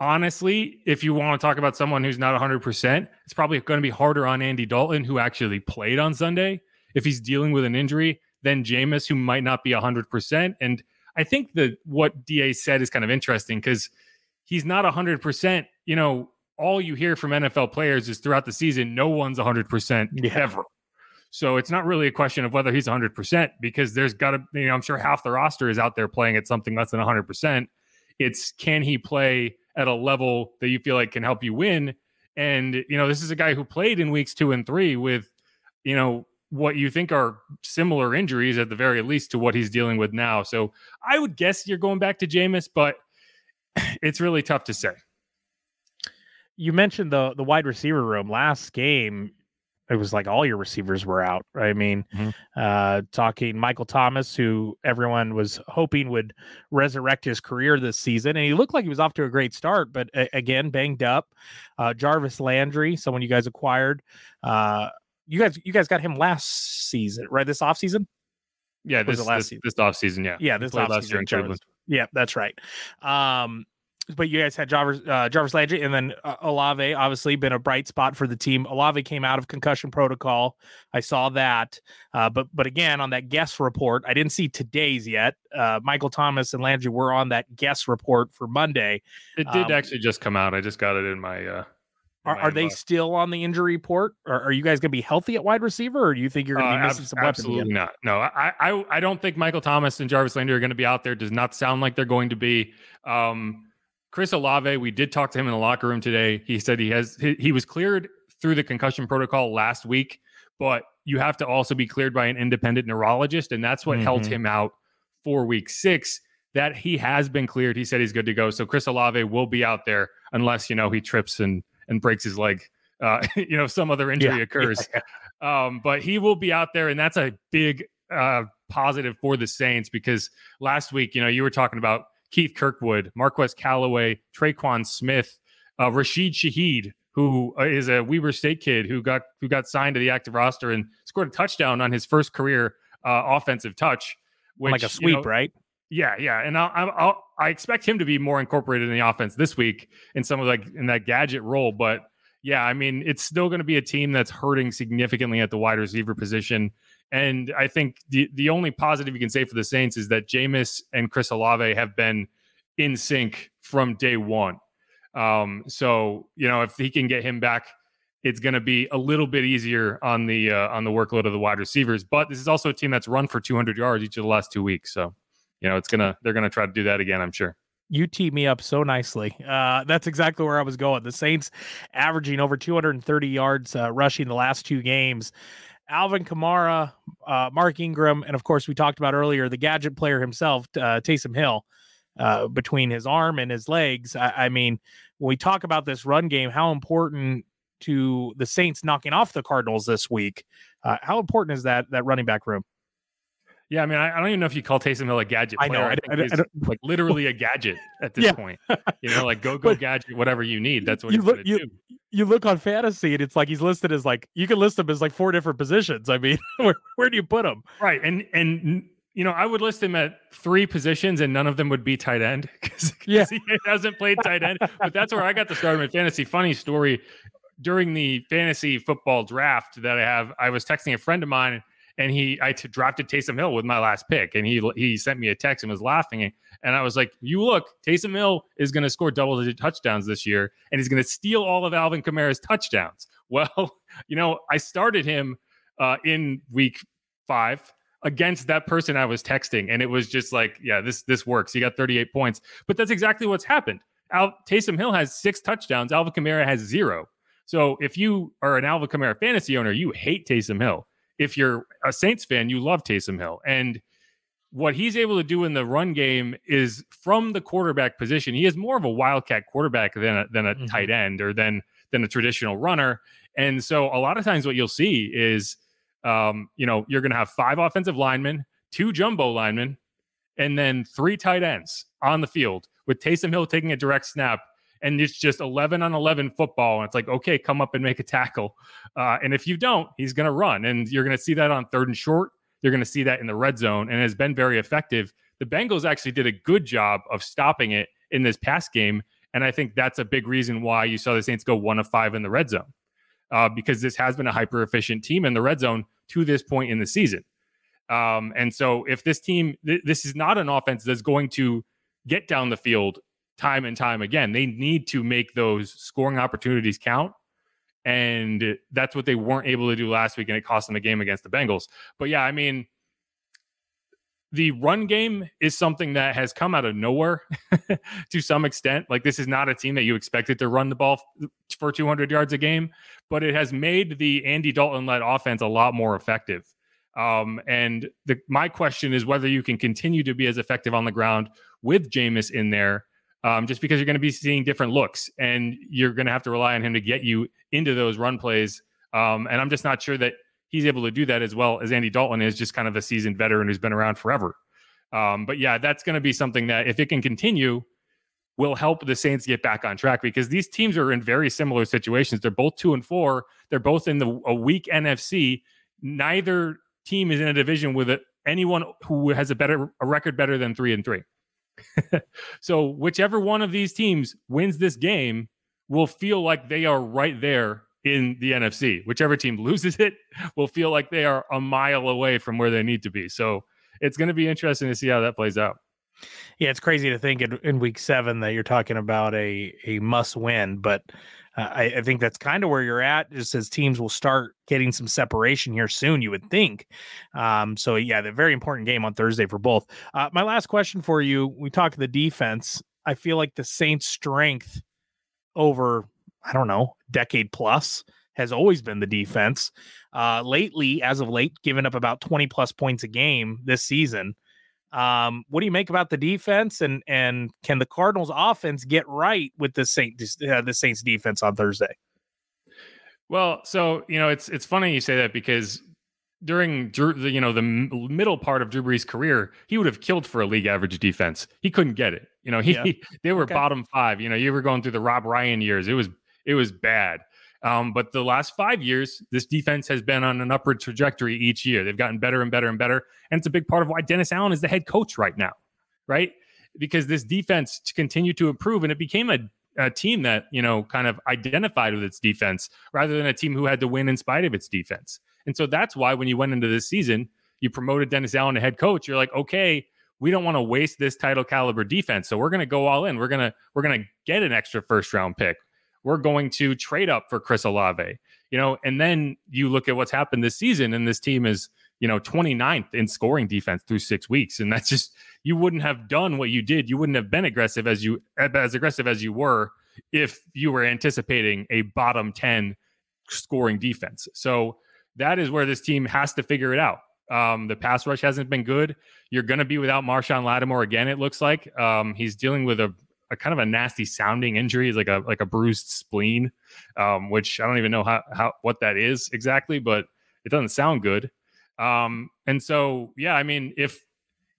Honestly, if you want to talk about someone who's not 100%, it's probably going to be harder on Andy Dalton, who actually played on Sunday, if he's dealing with an injury, than Jameis, who might not be 100%. And I think that what DA said is kind of interesting because he's not 100%. You know, all you hear from NFL players is throughout the season, no one's 100% yeah. ever. So it's not really a question of whether he's 100% because there's got to, you know, I'm sure half the roster is out there playing at something less than 100%. It's can he play at a level that you feel like can help you win? And, you know, this is a guy who played in weeks two and three with, you know, what you think are similar injuries at the very least to what he's dealing with now. So I would guess you're going back to Jameis, but [CLEARS THROAT] it's really tough to say. You mentioned the the wide receiver room last game it was like all your receivers were out. I mean, mm-hmm. uh, talking Michael Thomas, who everyone was hoping would resurrect his career this season, and he looked like he was off to a great start, but a- again banged up. Uh, Jarvis Landry, someone you guys acquired. Uh, you guys, you guys got him last season, right? This off season. Yeah, this, last this, season? this off season. Yeah, yeah, this off last year in Jarvis, Yeah, that's right. Um, but you guys had Jarvis, uh, Jarvis Landry and then uh, Olave, obviously been a bright spot for the team. Olave came out of concussion protocol. I saw that. Uh, but but again, on that guest report, I didn't see today's yet. Uh, Michael Thomas and Landry were on that guest report for Monday. It did um, actually just come out. I just got it in my. Uh, are, are they still on the injury report? Or are you guys going to be healthy at wide receiver, or do you think you're going to be uh, missing ab- some weapons? Absolutely not. No, I, I I don't think Michael Thomas and Jarvis Landry are going to be out there. Does not sound like they're going to be. Um, Chris Olave, we did talk to him in the locker room today. He said he has he, he was cleared through the concussion protocol last week, but you have to also be cleared by an independent neurologist, and that's what mm-hmm. held him out for week six. That he has been cleared. He said he's good to go. So Chris Olave will be out there unless you know he trips and and breaks his leg. Uh, [LAUGHS] you know, some other injury [LAUGHS] yeah, occurs. Yeah, yeah. Um, but he will be out there, and that's a big uh, positive for the Saints because last week, you know, you were talking about Keith Kirkwood, Marquez Callaway, Tre'Quan Smith, uh, Rashid Shaheed, who uh, a Weber State kid who got who got signed to the active roster and scored a touchdown on his first career uh, offensive touch, which, like a sweep, you know, right? Yeah, yeah, and I'll, I'll, i expect him to be more incorporated in the offense this week in some of like in that gadget role. But yeah, I mean, it's still going to be a team that's hurting significantly at the wide receiver position. And I think the the only positive you can say for the Saints is that Jameis and Chris Olave have been in sync from day one. Um, so you know, if he can get him back, it's going to be a little bit easier on the uh, on the workload of the wide receivers. But this is also a team that's run for 200 yards each of the last two weeks. So you know, it's gonna they're gonna try to do that again. I'm sure you tee me up so nicely. Uh, that's exactly where I was going. The Saints averaging over 230 yards uh, rushing the last two games. Alvin Kamara, uh, Mark Ingram, and of course, we talked about earlier the gadget player himself, uh, Taysom Hill, uh, between his arm and his legs. I, I, mean, when we talk about this run game, how important to the Saints knocking off the Cardinals this week? Uh, how important is that that running back room? Yeah, I mean, I, I, don't even know if you call Taysom Hill a gadget. Player. I know. I, I, I like literally a [LAUGHS] gadget at this yeah. point. You know, like go [LAUGHS] go gadget, whatever you need. That's what you look. You, do. you look on fantasy, and it's like he's listed as like you can list him as like four different positions. I mean, [LAUGHS] where, where do you put him? Right, and and you know, I would list him at three positions, and none of them would be tight end because yeah. he hasn't played tight end. but that's where I got to start in fantasy. Funny story. During the fantasy football draft that I have, I was texting a friend of mine and he I t- drafted Taysom Hill with my last pick, and he he sent me a text and was laughing, and I was like, "You look, Taysom Hill is going to score double digit touchdowns this year, and he's going to steal all of Alvin Kamara's touchdowns." [LAUGHS] Well, you know, I started him uh, in week five against that person I was texting, and it was just like, "Yeah, this this works." He got 38 points, but that's exactly what's happened. Al- Taysom Hill has six touchdowns, Alvin Kamara has zero. So if you are an Alvin Kamara fantasy owner, you hate Taysom Hill if you're a Saints fan, you love Taysom Hill. And what he's able to do in the run game is from the quarterback position. He is more of a wildcat quarterback than a, than a mm-hmm. tight end or than than a traditional runner. And so a lot of times what you'll see is, um, you know, you're going to have five offensive linemen, two jumbo linemen, and then three tight ends on the field with Taysom Hill taking a direct snap and it's just 11 on 11 football. And it's like, okay, come up and make a tackle. Uh, and if you don't, he's going to run. And you're going to see that on third and short. You're going to see that in the red zone and it has been very effective. The Bengals actually did a good job of stopping it in this past game. And I think that's a big reason why you saw the Saints go one of five in the red zone, uh, because this has been a hyper efficient team in the red zone to this point in the season. Um, and so if this team, th- this is not an offense that's going to get down the field time and time again. They need to make those scoring opportunities count. And that's what they weren't able to do last week, and it cost them the game against the Bengals. But yeah, I mean, the run game is something that has come out of nowhere [LAUGHS] to some extent. Like, this is not a team that you expected to run the ball for 200 yards a game, but it has made the Andy Dalton led offense a lot more effective. Um, and the, my question is whether you can continue to be as effective on the ground with Jameis in there um, just because you're going to be seeing different looks and you're going to have to rely on him to get you into those run plays. Um, and I'm just not sure that he's able to do that as well as Andy Dalton is, just kind of a seasoned veteran who's been around forever. Um, but yeah, that's going to be something that if it can continue, will help the Saints get back on track because these teams are in very similar situations. They're both two and four. They're both in the a weak NFC. Neither team is in a division with anyone who has a better a record better than three and three. [LAUGHS] so whichever one of these teams wins this game will feel like they are right there in the NFC. Whichever team [LAUGHS] loses it will feel like they are a mile away from where they need to be. So it's going to be interesting to see how that plays out. Yeah, it's crazy to think in, in week seven that you're talking about a a must win, but I, I, think that's kind of where you're at, just as teams will start getting some separation here soon, you would think. Um, so, yeah, the very important game on Thursday for both. Uh, my last question for you we talked the defense. I feel like the Saints' strength over, I don't know, decade plus has always been the defense. Uh, lately, as of late, giving up about 20 plus points a game this season. Um, what do you make about the defense, and and can the Cardinals' offense get right with the Saint uh, the Saints' defense on Thursday? Well, so you know it's it's funny you say that because during Drew, the, you know the middle part of Drew Brees' career, he would have killed for a league average defense. He couldn't get it. You know, [LAUGHS] he, yeah. they were okay. bottom five. You know, you were going through the Rob Ryan years. It was it was bad. Um, but the last five years, this defense has been on an upward trajectory each year. They've gotten better and better and better. And it's a big part of why Dennis Allen is the head coach right now, right? Because this defense to continue to improve, and it became a a team that you know kind of identified with its defense rather than a team who had to win in spite of its defense. And so that's why when you went into this season, you promoted Dennis Allen to head coach. You're like, okay, we don't want to waste this title caliber defense, so we're going to go all in. We're gonna we're gonna get an extra first round pick. We're going to trade up for Chris Olave. You know, and then you look at what's happened this season, and this team is you know 29th in scoring defense through six weeks. And that's just you wouldn't have done what you did. You wouldn't have been aggressive as you as aggressive as you were if you were anticipating a bottom 10 scoring defense. So that is where this team has to figure it out. Um, the pass rush hasn't been good. You're going to be without Marshon Lattimore again it looks like. Um, he's dealing with a, a, kind of a nasty sounding injury is like a like a bruised spleen um, which i don't even know how, how what that is exactly but it doesn't sound good um, and so, yeah, I mean, if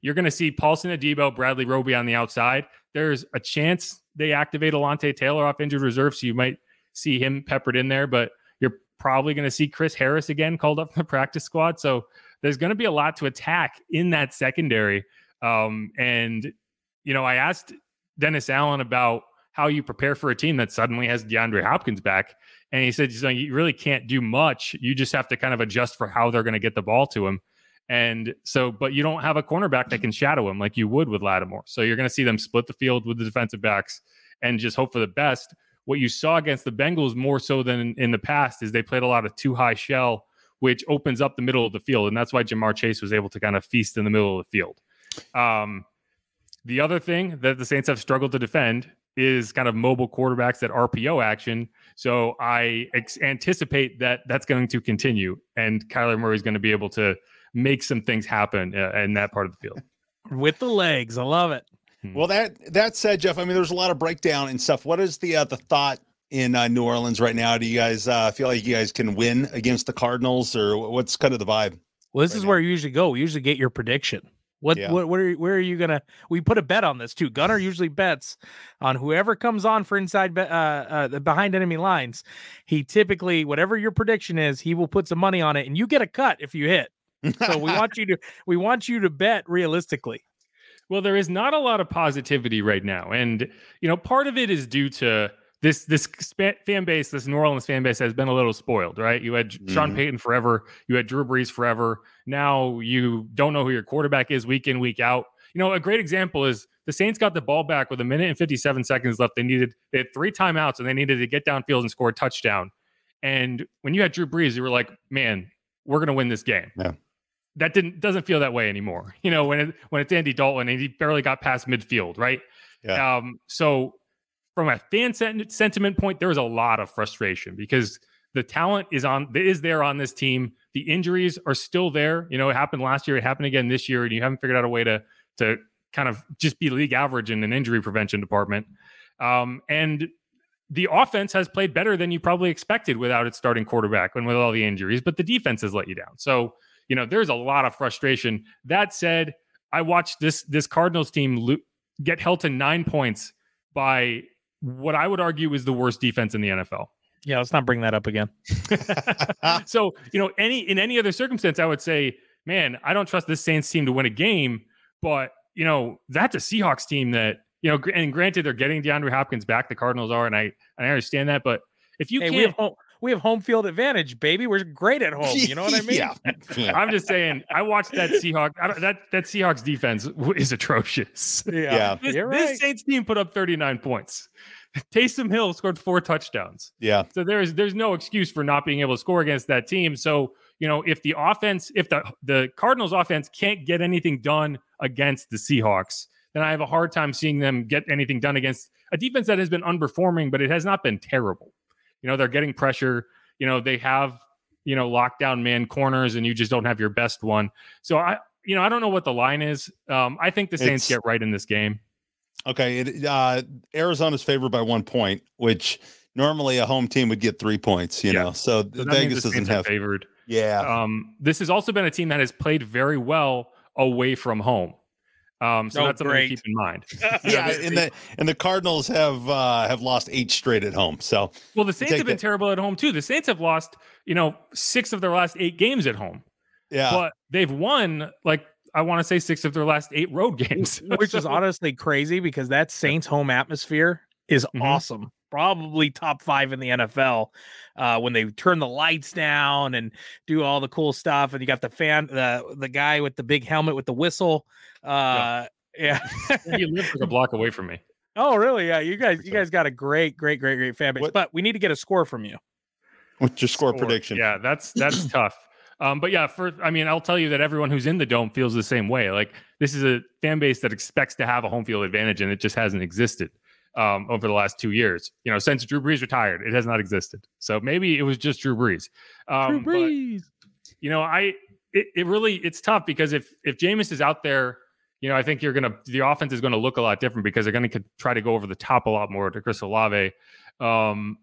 you're going to see Paulson Adebo, Bradley Roby on the outside, there's a chance they activate Alontae Taylor off injured reserve. So you might see him peppered in there, but you're probably going to see Chris Harris again called up from the practice squad. So there's going to be a lot to attack in that secondary. Um, and, you know, I asked Dennis Allen about how you prepare for a team that suddenly has DeAndre Hopkins back. And he said, you really can't do much. You just have to kind of adjust for how they're going to get the ball to him. And so, but you don't have a cornerback that can shadow him like you would with Lattimore. So you're going to see them split the field with the defensive backs and just hope for the best. What you saw against the Bengals more so than in the past is they played a lot of two high shell, which opens up the middle of the field. And that's why Ja'Marr Chase was able to kind of feast in the middle of the field. Um, the other thing that the Saints have struggled to defend is kind of mobile quarterbacks that RPO action. So I ex- anticipate that that's going to continue, and Kyler Murray is going to be able to make some things happen uh, in that part of the field with the legs. I love it. Hmm. Well, that that said, Jeff, I mean, there's a lot of breakdown and stuff. What is the uh, the thought in uh, New Orleans right now? Do you guys uh, feel like you guys can win against the Cardinals, or what's kind of the vibe? Well, this right is now? where you usually go. We usually get your prediction. What yeah. what where where are you gonna? We put a bet on this too. Gunner usually bets on whoever comes on for inside uh, uh, the behind enemy lines. He typically whatever your prediction is, he will put some money on it, and you get a cut if you hit. So we want you to [LAUGHS] we want you to bet realistically. Well, there is not a lot of positivity right now, and you know part of it is due to this this fan base, this New Orleans fan base has been a little spoiled, right? You had mm-hmm. Sean Payton forever, you had Drew Brees forever. Now you don't know who your quarterback is week in week out. You know, a great example is the Saints got the ball back with a minute and 57 seconds left. They needed they had three timeouts and they needed to get downfield and score a touchdown. And when you had Drew Brees, you were like, man, we're gonna win this game. Yeah. That didn't doesn't feel that way anymore. You know, when it, when it's Andy Dalton and he barely got past midfield, right? Yeah. Um, so from a fan sentiment point, there is a lot of frustration because the talent is on is there on this team. The injuries are still there. You know, it happened last year, it happened again this year, and you haven't figured out a way to to kind of just be league average in an injury prevention department. Um, and the offense has played better than you probably expected without its starting quarterback and with all the injuries, but the defense has let you down. So, you know, there's a lot of frustration. That said, I watched this this Cardinals team lo- get held to nine points by what I would argue is the worst defense in the NFL. Yeah, let's not bring that up again. [LAUGHS] so, you know, any in any other circumstance, I would say, man, I don't trust this Saints team to win a game. But you know, that's a Seahawks team that you know, and granted, they're getting DeAndre Hopkins back. The Cardinals are, and I and I understand that. But if you hey, can't, we have, home, we have home field advantage, baby. We're great at home. You know what I [LAUGHS] mean? [LAUGHS] yeah. I'm just saying. I watched that Seahawks. that that Seahawks defense is atrocious. [LAUGHS] Yeah, yeah. This, right. this Saints team put up 39 points. Taysom Hill scored four touchdowns. Yeah. So there's there's no excuse for not being able to score against that team. So you know if the offense, if the the Cardinals offense can't get anything done against the Seahawks, then I have a hard time seeing them get anything done against a defense that has been underperforming, but it has not been terrible. You know they're getting pressure. You know they have you know lockdown man corners, and you just don't have your best one. So I you know I don't know what the line is. Um, I think the Saints it's, get right in this game. Okay, it, uh, Arizona's favored by one point, which normally a home team would get three points. You yeah. know, so, so Vegas doesn't have favored. Yeah. Um, this has also been a team that has played very well away from home. Um, so oh, that's something great. to keep in mind. [LAUGHS] yeah, and the and the Cardinals have uh, have lost eight straight at home. So well, the Saints have been that. terrible at home too. The Saints have lost, you know, six of their last eight games at home. Yeah, but they've won like I want to say six of their last eight road [LAUGHS] games, which is honestly crazy because that Saints home atmosphere is mm-hmm. awesome. Probably top five in the NFL. Uh, when they turn the lights down and do all the cool stuff, and you got the fan, the the guy with the big helmet with the whistle. Uh, yeah, [LAUGHS] yeah. he lives like a block away from me. Oh, really? Yeah, you guys, you guys got a great, great, great, great fan base. What? But we need to get a score from you. What's your score, score. prediction? Yeah, that's that's [CLEARS THROAT] tough. Um, but yeah, for I mean, I'll tell you that everyone who's in the dome feels the same way. Like this is a fan base that expects to have a home field advantage, and it just hasn't existed um, over the last two years. You know, since Drew Brees retired, it has not existed. So maybe it was just Drew Brees. Um, Drew Brees. But, you know, I it, it really it's tough because if if Jameis is out there, you know, I think you're gonna the offense is going to look a lot different because they're going to try to go over the top a lot more to Chris Olave. Um,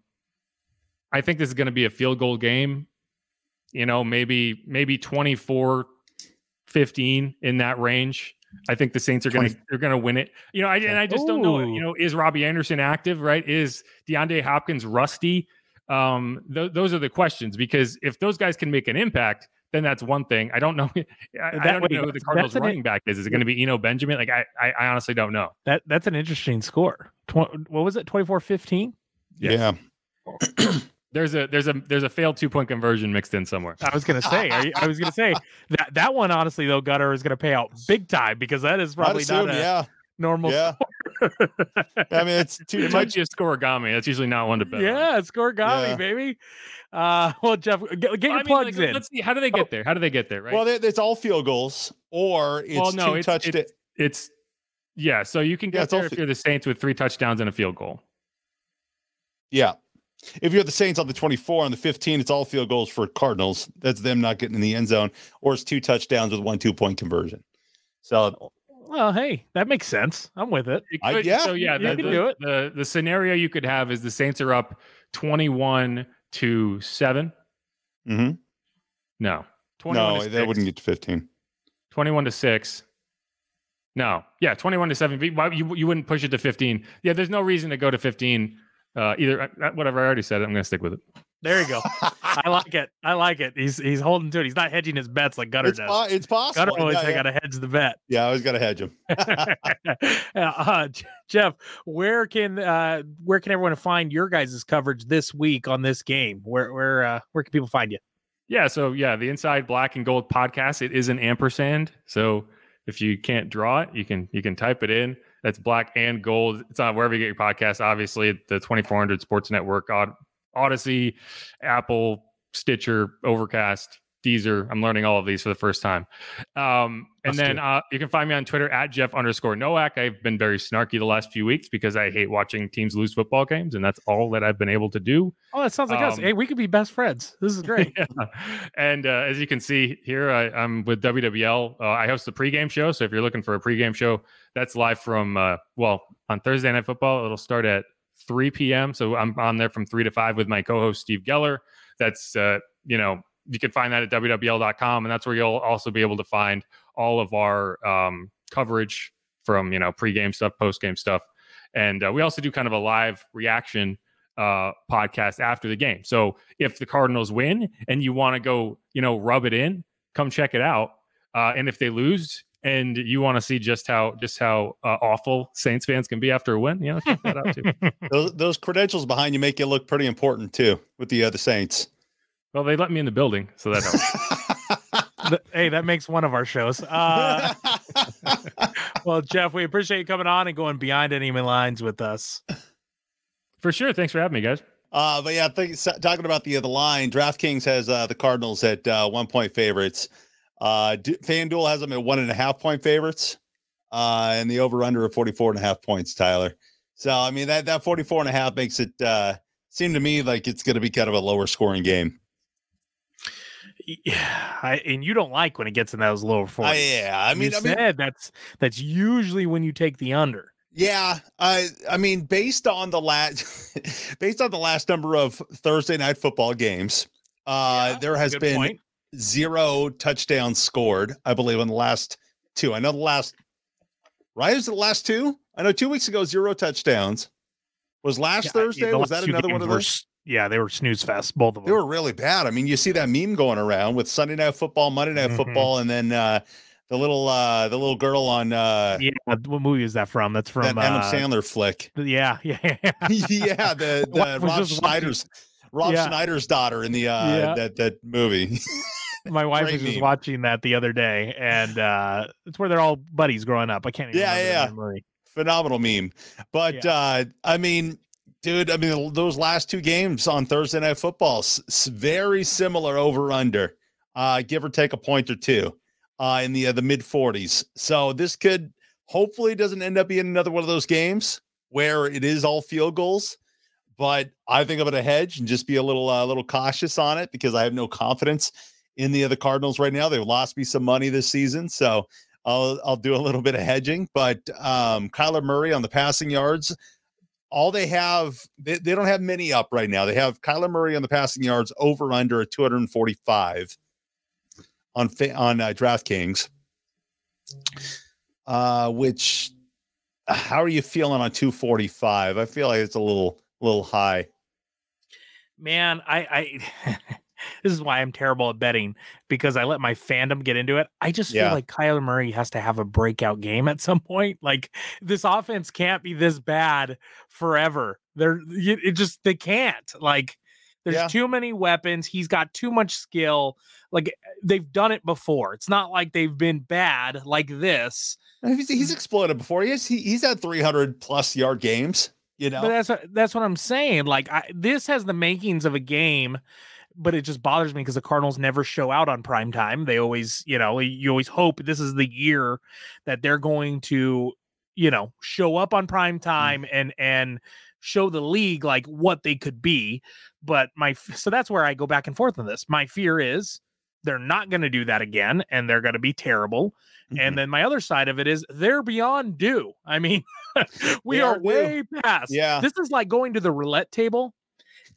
I think this is going to be a field goal game you know, maybe maybe 24 15 in that range. I think the Saints are going to they're going to win it. You know, I, and I just Ooh. don't know. You know, is Robbie Anderson active? Right? Is DeAndre Hopkins rusty? Um, th- those are the questions because if those guys can make an impact, then that's one thing. I don't know. [LAUGHS] I, I don't way, know who the Cardinals running back is. Is it going to be Eno Benjamin? Like I, I, I, honestly don't know. That that's an interesting score. Tw- what was it? 24-15? Yes. Yeah. [CLEARS THROAT] [CLEARS THROAT] There's a there's a there's a failed two point conversion mixed in somewhere. I was gonna say you, I was gonna say [LAUGHS] that that one honestly though Gutter is gonna pay out big time because that is probably assume, not a yeah. normal. Yeah. I mean it's [LAUGHS] too. It might be a scorigami. That's usually not one to bet. Yeah, scorigami, yeah. baby. Uh, [LAUGHS] well, Jeff, get, get your I mean, plugs like, in. Let's see. How do they get there? How do they get there? Right. Well, it's all field goals, or it's well, no, two it's, It's, it's yeah. So you can get yeah, there if you're the Saints with three touchdowns and a field goal. Yeah. If you're the Saints on the 24 on the 15, it's all field goals for Cardinals. That's them not getting in the end zone, or it's two touchdowns with one two point conversion. So, well, hey, that makes sense. I'm with it. it could, I, yeah, so yeah, you, the, can the, do it. The the scenario you could have is the Saints are up 21 to 7 Mm-hmm. No, no, they wouldn't get to 15. 21 to six. No, yeah, 21 to seven. Why you you wouldn't push it to 15? Yeah, there's no reason to go to 15 uh, either uh, uh, whatever I already said, I'm going to stick with it. There you go. I [LAUGHS] like it. I like it. He's he's holding to it. He's not hedging his bets like Gutter it's does. Po- it's possible. Gutter always yeah, yeah. got to hedge the bet. Yeah, I always got to hedge him. [LAUGHS] uh, Jeff, where can uh, where can everyone find your guys' coverage this week on this game? Where where uh, where can people find you? Yeah, so yeah, the Inside Black and Gold podcast. It is an ampersand. So if you can't draw it, you can you can type it in. That's black and gold. It's on wherever you get your podcast. Obviously, the 2400 Sports Network, Audacy, Apple, Stitcher, Overcast, Deezer. I'm learning all of these for the first time. Um, and then uh, you can find me on Twitter at Jeff underscore Nowak. I've been very snarky the last few weeks because I hate watching teams lose football games, and that's all that I've been able to do. Oh, that sounds like um, us. Hey, we could be best friends. This is great. [LAUGHS] yeah. And uh, as you can see here, I, am with WWL. Uh, I host the pregame show. So if you're looking for a pregame show, that's live from, uh, well, on Thursday Night Football. It'll start at 3 p.m. So I'm on there from 3 to 5 with my co host, Steve Geller. That's, uh, you know, you can find that at WWL.com. And that's where you'll also be able to find all of our um, coverage from, you know, pregame stuff, postgame stuff. And uh, we also do kind of a live reaction uh, podcast after the game. So if the Cardinals win and you want to go, you know, rub it in, come check it out. Uh, and if they lose and you want to see just how just how uh, awful Saints fans can be after a win, you know, check that out too. [LAUGHS] those, those credentials behind you make you look pretty important too with the other Saints. Well, they let me in the building, so that helps. [LAUGHS] hey, that makes one of our shows. Uh, [LAUGHS] well, Jeff, we appreciate you coming on and going behind enemy lines with us. For sure. Thanks for having me, guys. Uh, but yeah, think, talking about the the line, DraftKings has uh, the Cardinals at uh, one point favorites. Uh, FanDuel has them at one and a half point favorites, uh, and the over under of 44 and a half points, Tyler. So, I mean, that, that 44 and a half makes it uh, seem to me like it's going to be kind of a lower scoring game. Yeah, [SIGHS] I, and you don't like when it gets in those lower fours. Uh, yeah, I mean, you I mean, that's that's usually when you take the under. Yeah, I I mean, based on the last [LAUGHS] based on the last number of Thursday night football games, uh, yeah, there has been point. zero touchdowns scored. I believe on the last two. I know the last right is the last two. I know two weeks ago zero touchdowns. Was last yeah, Thursday? was that another one of those? Yeah, they were snooze fest, both of them. They were really bad. I mean, you see that meme going around with Sunday Night Football, Monday Night mm-hmm. Football, and then uh, the little uh the little girl on uh yeah what movie is that from that's from that uh, Adam Sandler flick [LAUGHS] yeah yeah yeah [LAUGHS] the, [LAUGHS] the Rob Schneider's Rob yeah. Schneider's daughter in the uh yeah. that that movie my wife Great was meme. just watching that the other day and uh it's where they're all buddies growing up I can't even yeah yeah phenomenal meme but yeah. uh I mean dude I mean those last two games on Thursday night football s- very similar over under uh give or take a point or two uh, in the uh, the mid 40s. So this could hopefully doesn't end up being another one of those games where it is all field goals. But I think I'm going to hedge and just be a little a uh, little cautious on it because I have no confidence in the other Cardinals right now. They've lost me some money this season, so I'll I'll do a little bit of hedging. But um, Kyler Murray on the passing yards, all they have they, they don't have many up right now. They have Kyler Murray on the passing yards over under at 245 on on uh, DraftKings. Uh, which how are you feeling on 245? I feel like it's a little little high. Man, I I [LAUGHS] this is why I'm terrible at betting because I let my fandom get into it. I just feel like Kyler Murray has to have a breakout game at some [LAUGHS] point. Like this offense can't be this bad forever. They're it just they can't. Like there's yeah. too many weapons. He's got too much skill. Like eh, they've done it before. It's not like they've been bad like this. He's, he's exploded before. He's he, he's had 300 plus yard games. You know, but that's what, that's what I'm saying. Like I, this has the makings of a game, but it just bothers me because the Cardinals never show out on prime time. They always, you know, you always hope this is the year that they're going to, you know, show up on prime mm. time mm. and and show the league like what they could be. But my so that's where I go back and forth on this. My fear is they're not going to do that again and they're going to be terrible. Mm-hmm. And then my other side of it is they're beyond due. I mean, [LAUGHS] we they are, are way past. Yeah. This is like going to the roulette table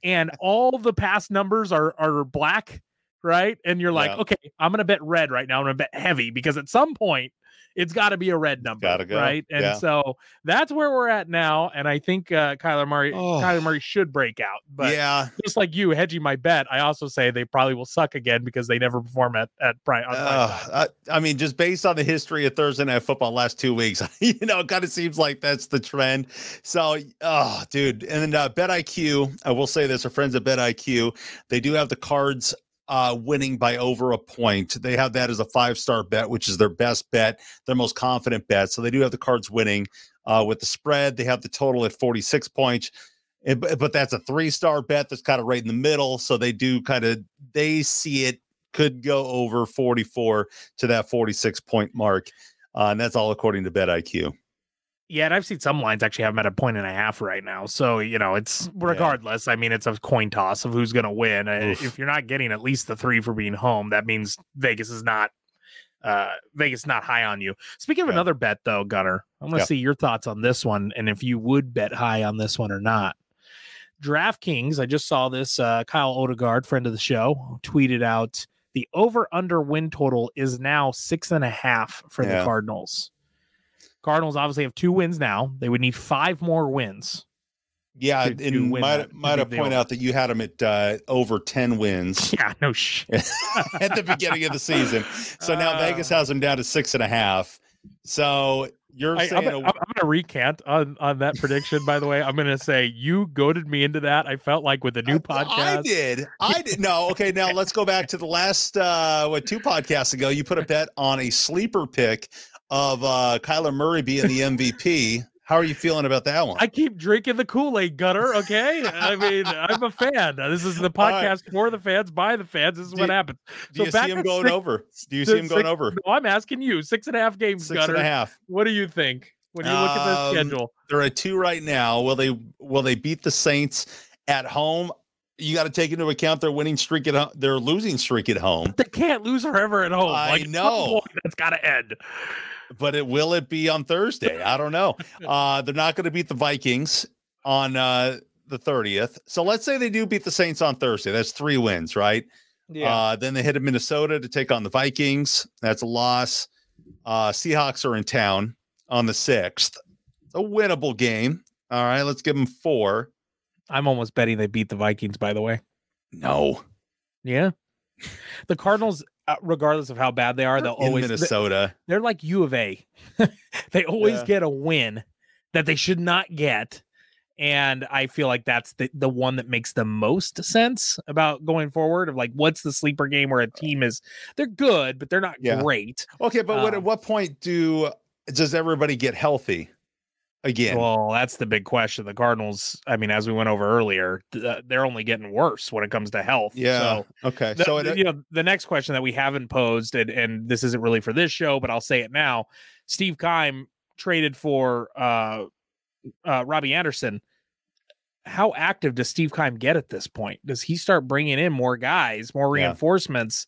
and all the past numbers are are black, right? And you're like, yeah. okay, I'm to bet red right now. I'm to bet heavy because at some point it's got to be a red number, go. right? And yeah. so that's where we're at now. And I think uh, Kyler Murray, oh. Kyler Murray should break out. But yeah, just like you hedging my bet, I also say they probably will suck again because they never perform at at prime. Uh, I, I, mean, just based on the history of Thursday night football last two weeks, [LAUGHS] you know, it kind of seems like that's the trend. So, oh, dude, and then uh, Bet IQ, I will say this: our friends at Bet IQ, they do have the cards uh, winning by over a point. They have that as a five star bet, which is their best bet, their most confident bet. So they do have the cards winning uh, with the spread. They have the total at 46 points. But that's a three star bet that's kind of right in the middle. So they do kind of, they see it could go over 44 to that 46 point mark. Uh, and that's all according to Bet IQ. Yeah, and I've seen some lines actually have them at a point and a half right now. So you know, it's regardless. Yeah. I mean, it's a coin toss of who's going to win. Uh, Oof. If you're not getting at least the three for being home, that means Vegas is not uh Vegas not high on you. Speaking of yeah. another bet though, Gunner, I'm going to yeah. see your thoughts on this one and if you would bet high on this one or not. DraftKings, I just saw this. Uh, Kyle Odegard, friend of the show, tweeted out the over under win total is now six and a half for the Cardinals. Cardinals obviously have two wins now. They would need five more wins. Yeah, to, and might might have point out that you had them at uh, over ten wins. [LAUGHS] Yeah, no shit. [LAUGHS] at the beginning of the season, so now uh, Vegas has them down to six and a half. So you're I, saying I'm, I'm, going to recant on on that prediction. By the way, I'm going to say you goaded me into that. I felt like with the new [LAUGHS] I, podcast, I did. I did. No, okay. Now let's go back to the last uh what two podcasts ago. You put a bet on a sleeper pick of uh, Kyler Murray being the MVP. How are you feeling about that one? I keep drinking the Kool Aid gutter. Okay, I mean I'm a fan. This is the podcast right. for the fans, by the fans. This is do what happens. Do so you see him going six, over? Do you see him going over? No, I'm asking you. Six and a half games. Six gutter. and a half. What do you think when you look um, at the um, schedule? They're at two right now. Will they? Will they beat the Saints at home? you got to take into account their winning streak at home, their losing streak at home. They can't lose forever at home. I like, know that's got to end but it will it be on Thursday? I don't know. [LAUGHS] Uh, they're not going to beat the Vikings on uh, the 30th. So let's say they do beat the Saints on Thursday. That's three wins, right? Yeah. Uh, then they hit Minnesota to take on the Vikings. That's a loss. Uh, Seahawks are in town on the 6th. It's a winnable game. All right, let's give them four. I'm almost betting they beat the Vikings, by the way. No. Yeah. The Cardinals uh, regardless of how bad they are, they'll In always Minnesota. They're like U of A. [LAUGHS] they always Yeah. get a win that they should not get. And I feel like that's the, the one that makes the most sense about going forward of like what's the sleeper game where a team is they're good, but they're not Yeah. great. Okay, but what, at Um, what point do does everybody get healthy again? Well, that's the big question. The Cardinals, I mean, as we went over earlier, th- uh, they're only getting worse when it comes to health. yeah. So okay. the, so the- it, you know the next question that we haven't posed and, and this isn't really for this show but i'll say it now steve Keim traded for uh, uh, robbie anderson how active does steve Keim get at this point does he start bringing in more guys more Yeah. reinforcements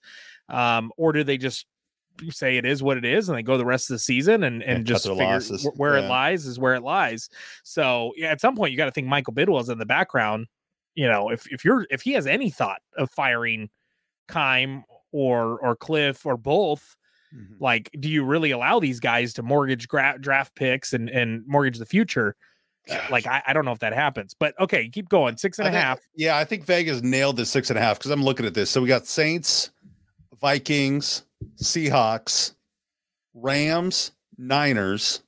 um, or do they just say it is what it is and they go the rest of the season and, and just figure wh- where Yeah. it lies is where it lies so yeah at some point you got to think michael bidwill's in the background you know if, if you're if he has any thought of firing Keim or or Kliff or both, Mhm. like, do you really allow these guys to mortgage gra- draft picks and and mortgage the future? Uh, Like, I, I don't know if that happens, but okay, keep going. Six and I a think- half. Yeah, I think Vegas nailed the six and a half because I'm looking at this. So we got Saints, Vikings, Seahawks, Rams, Niners,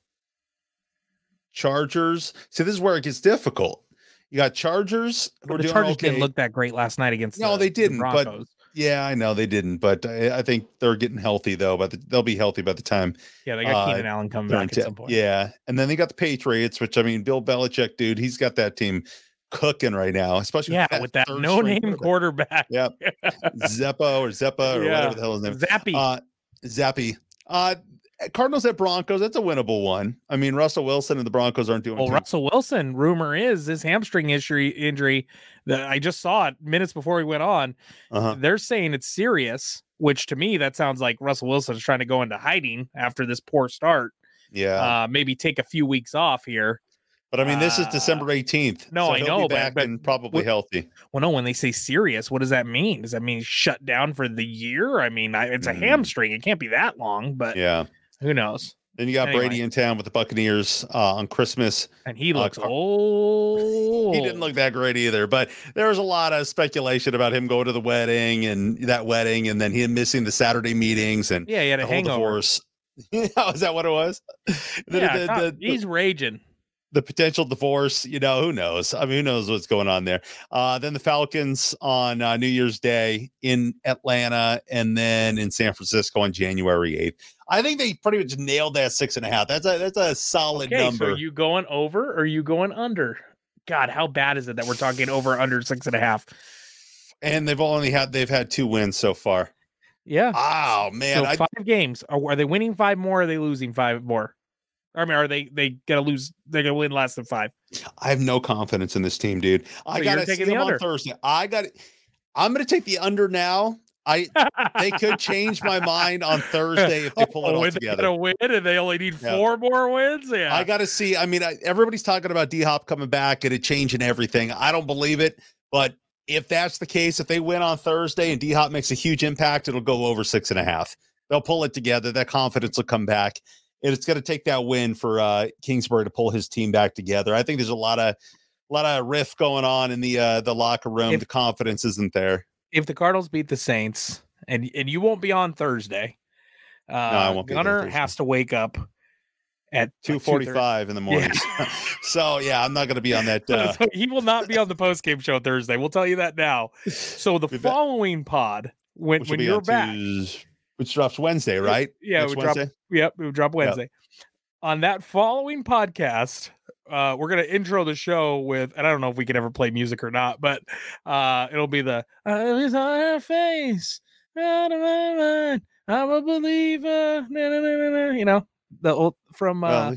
Chargers. See, this is where it gets difficult. You got Chargers. who are the Chargers okay. didn't look that great last night against. No, the- they didn't, but Yeah, I know they didn't, but I, I think they're getting healthy though. But they'll be healthy by the time yeah, they got uh, Keenan Allen coming back at some point. Yeah, and then they got the Patriots, which I mean, Bill Belichick, dude, he's got that team cooking right now, especially yeah, with that third no name quarterback. quarterback. Yep. [LAUGHS] Zeppo or Zeppa or Yeah. whatever the hell his name. is. Zappy. Uh, Zappy. Uh, Cardinals at Broncos. That's a winnable one. I mean, Russell Wilson and the Broncos aren't doing. Well, too- Russell Wilson, rumor is his hamstring injury injury that I just saw it minutes before we went on. uh-huh. They're saying it's serious, which to me that sounds like Russell Wilson is trying to go into hiding after this poor start. Yeah, Uh, maybe take a few weeks off here. But I mean, this is uh, December eighteenth. no, I he'll know, be but- back but and probably what- healthy. Well, no, when they say serious, what does that mean? Does that mean shut down for the year? I mean, I, it's a Mm. hamstring. It can't be that long, but Yeah. who knows? Then you got Anyway. Brady in town with the Buccaneers uh, on Christmas. And he Uh, looks Car- old. [LAUGHS] He didn't look that great either, but there was a lot of speculation about him going to the wedding and that wedding, and then him missing the Saturday meetings and Yeah, he had a hangover. divorce. [LAUGHS] Is that what it was? [LAUGHS] The- Yeah, the- the- the- he's raging. The potential divorce, you know, who knows? I mean, who knows what's going on there? Uh, then the Falcons on uh, New Year's Day in Atlanta and then in San Francisco on January 8th. I think they pretty much nailed that six and a half. That's a that's a solid Okay, so number. are you going over or are you going under? God, how bad is it that we're talking over under six and a half? and they've only had they've had two wins so far. Yeah. Oh man, so I, five games. Are, are they winning five more? Or are they losing five more? I mean, are they they gonna lose? They're gonna win less than five. I have no confidence in this team, dude. I So gotta see the them on. Thursday. I got I'm gonna take the under now. I they could [LAUGHS] change my mind on Thursday if they pull it oh, all together. Gonna win, and they only need Yeah. four more wins. Yeah, I got to see. I mean, I, everybody's talking about D Hop coming back and it changing everything. I don't believe it, but if that's the case, if they win on Thursday and D Hop makes a huge impact, it'll go over six and a half. They'll pull it together. That confidence will come back. And it's going to take that win for uh, Kingsbury to pull his team back together. I think there's a lot of a lot of riff going on in the uh, the locker room. If- the confidence isn't there. if the Cardinals beat the Saints, and and you won't be on Thursday, uh, I won't be there Gunner has to wake up at Two like, 2:30. forty five in the morning. [LAUGHS] so yeah, I'm not going to be on that. [LAUGHS] Uh, so he will not be on the post game show Thursday. We'll tell you that now. So the following pod, when which when you're back, which drops Wednesday, right? yeah, Next drop. Wednesday? Yep, we drop Wednesday. On that following podcast, uh, we're gonna intro the show with, and I don't know if we can ever play music or not, but uh, it'll be the "It's on her face, out of my mind, I'm a believer." na, na, na," You know, the old from uh, Well,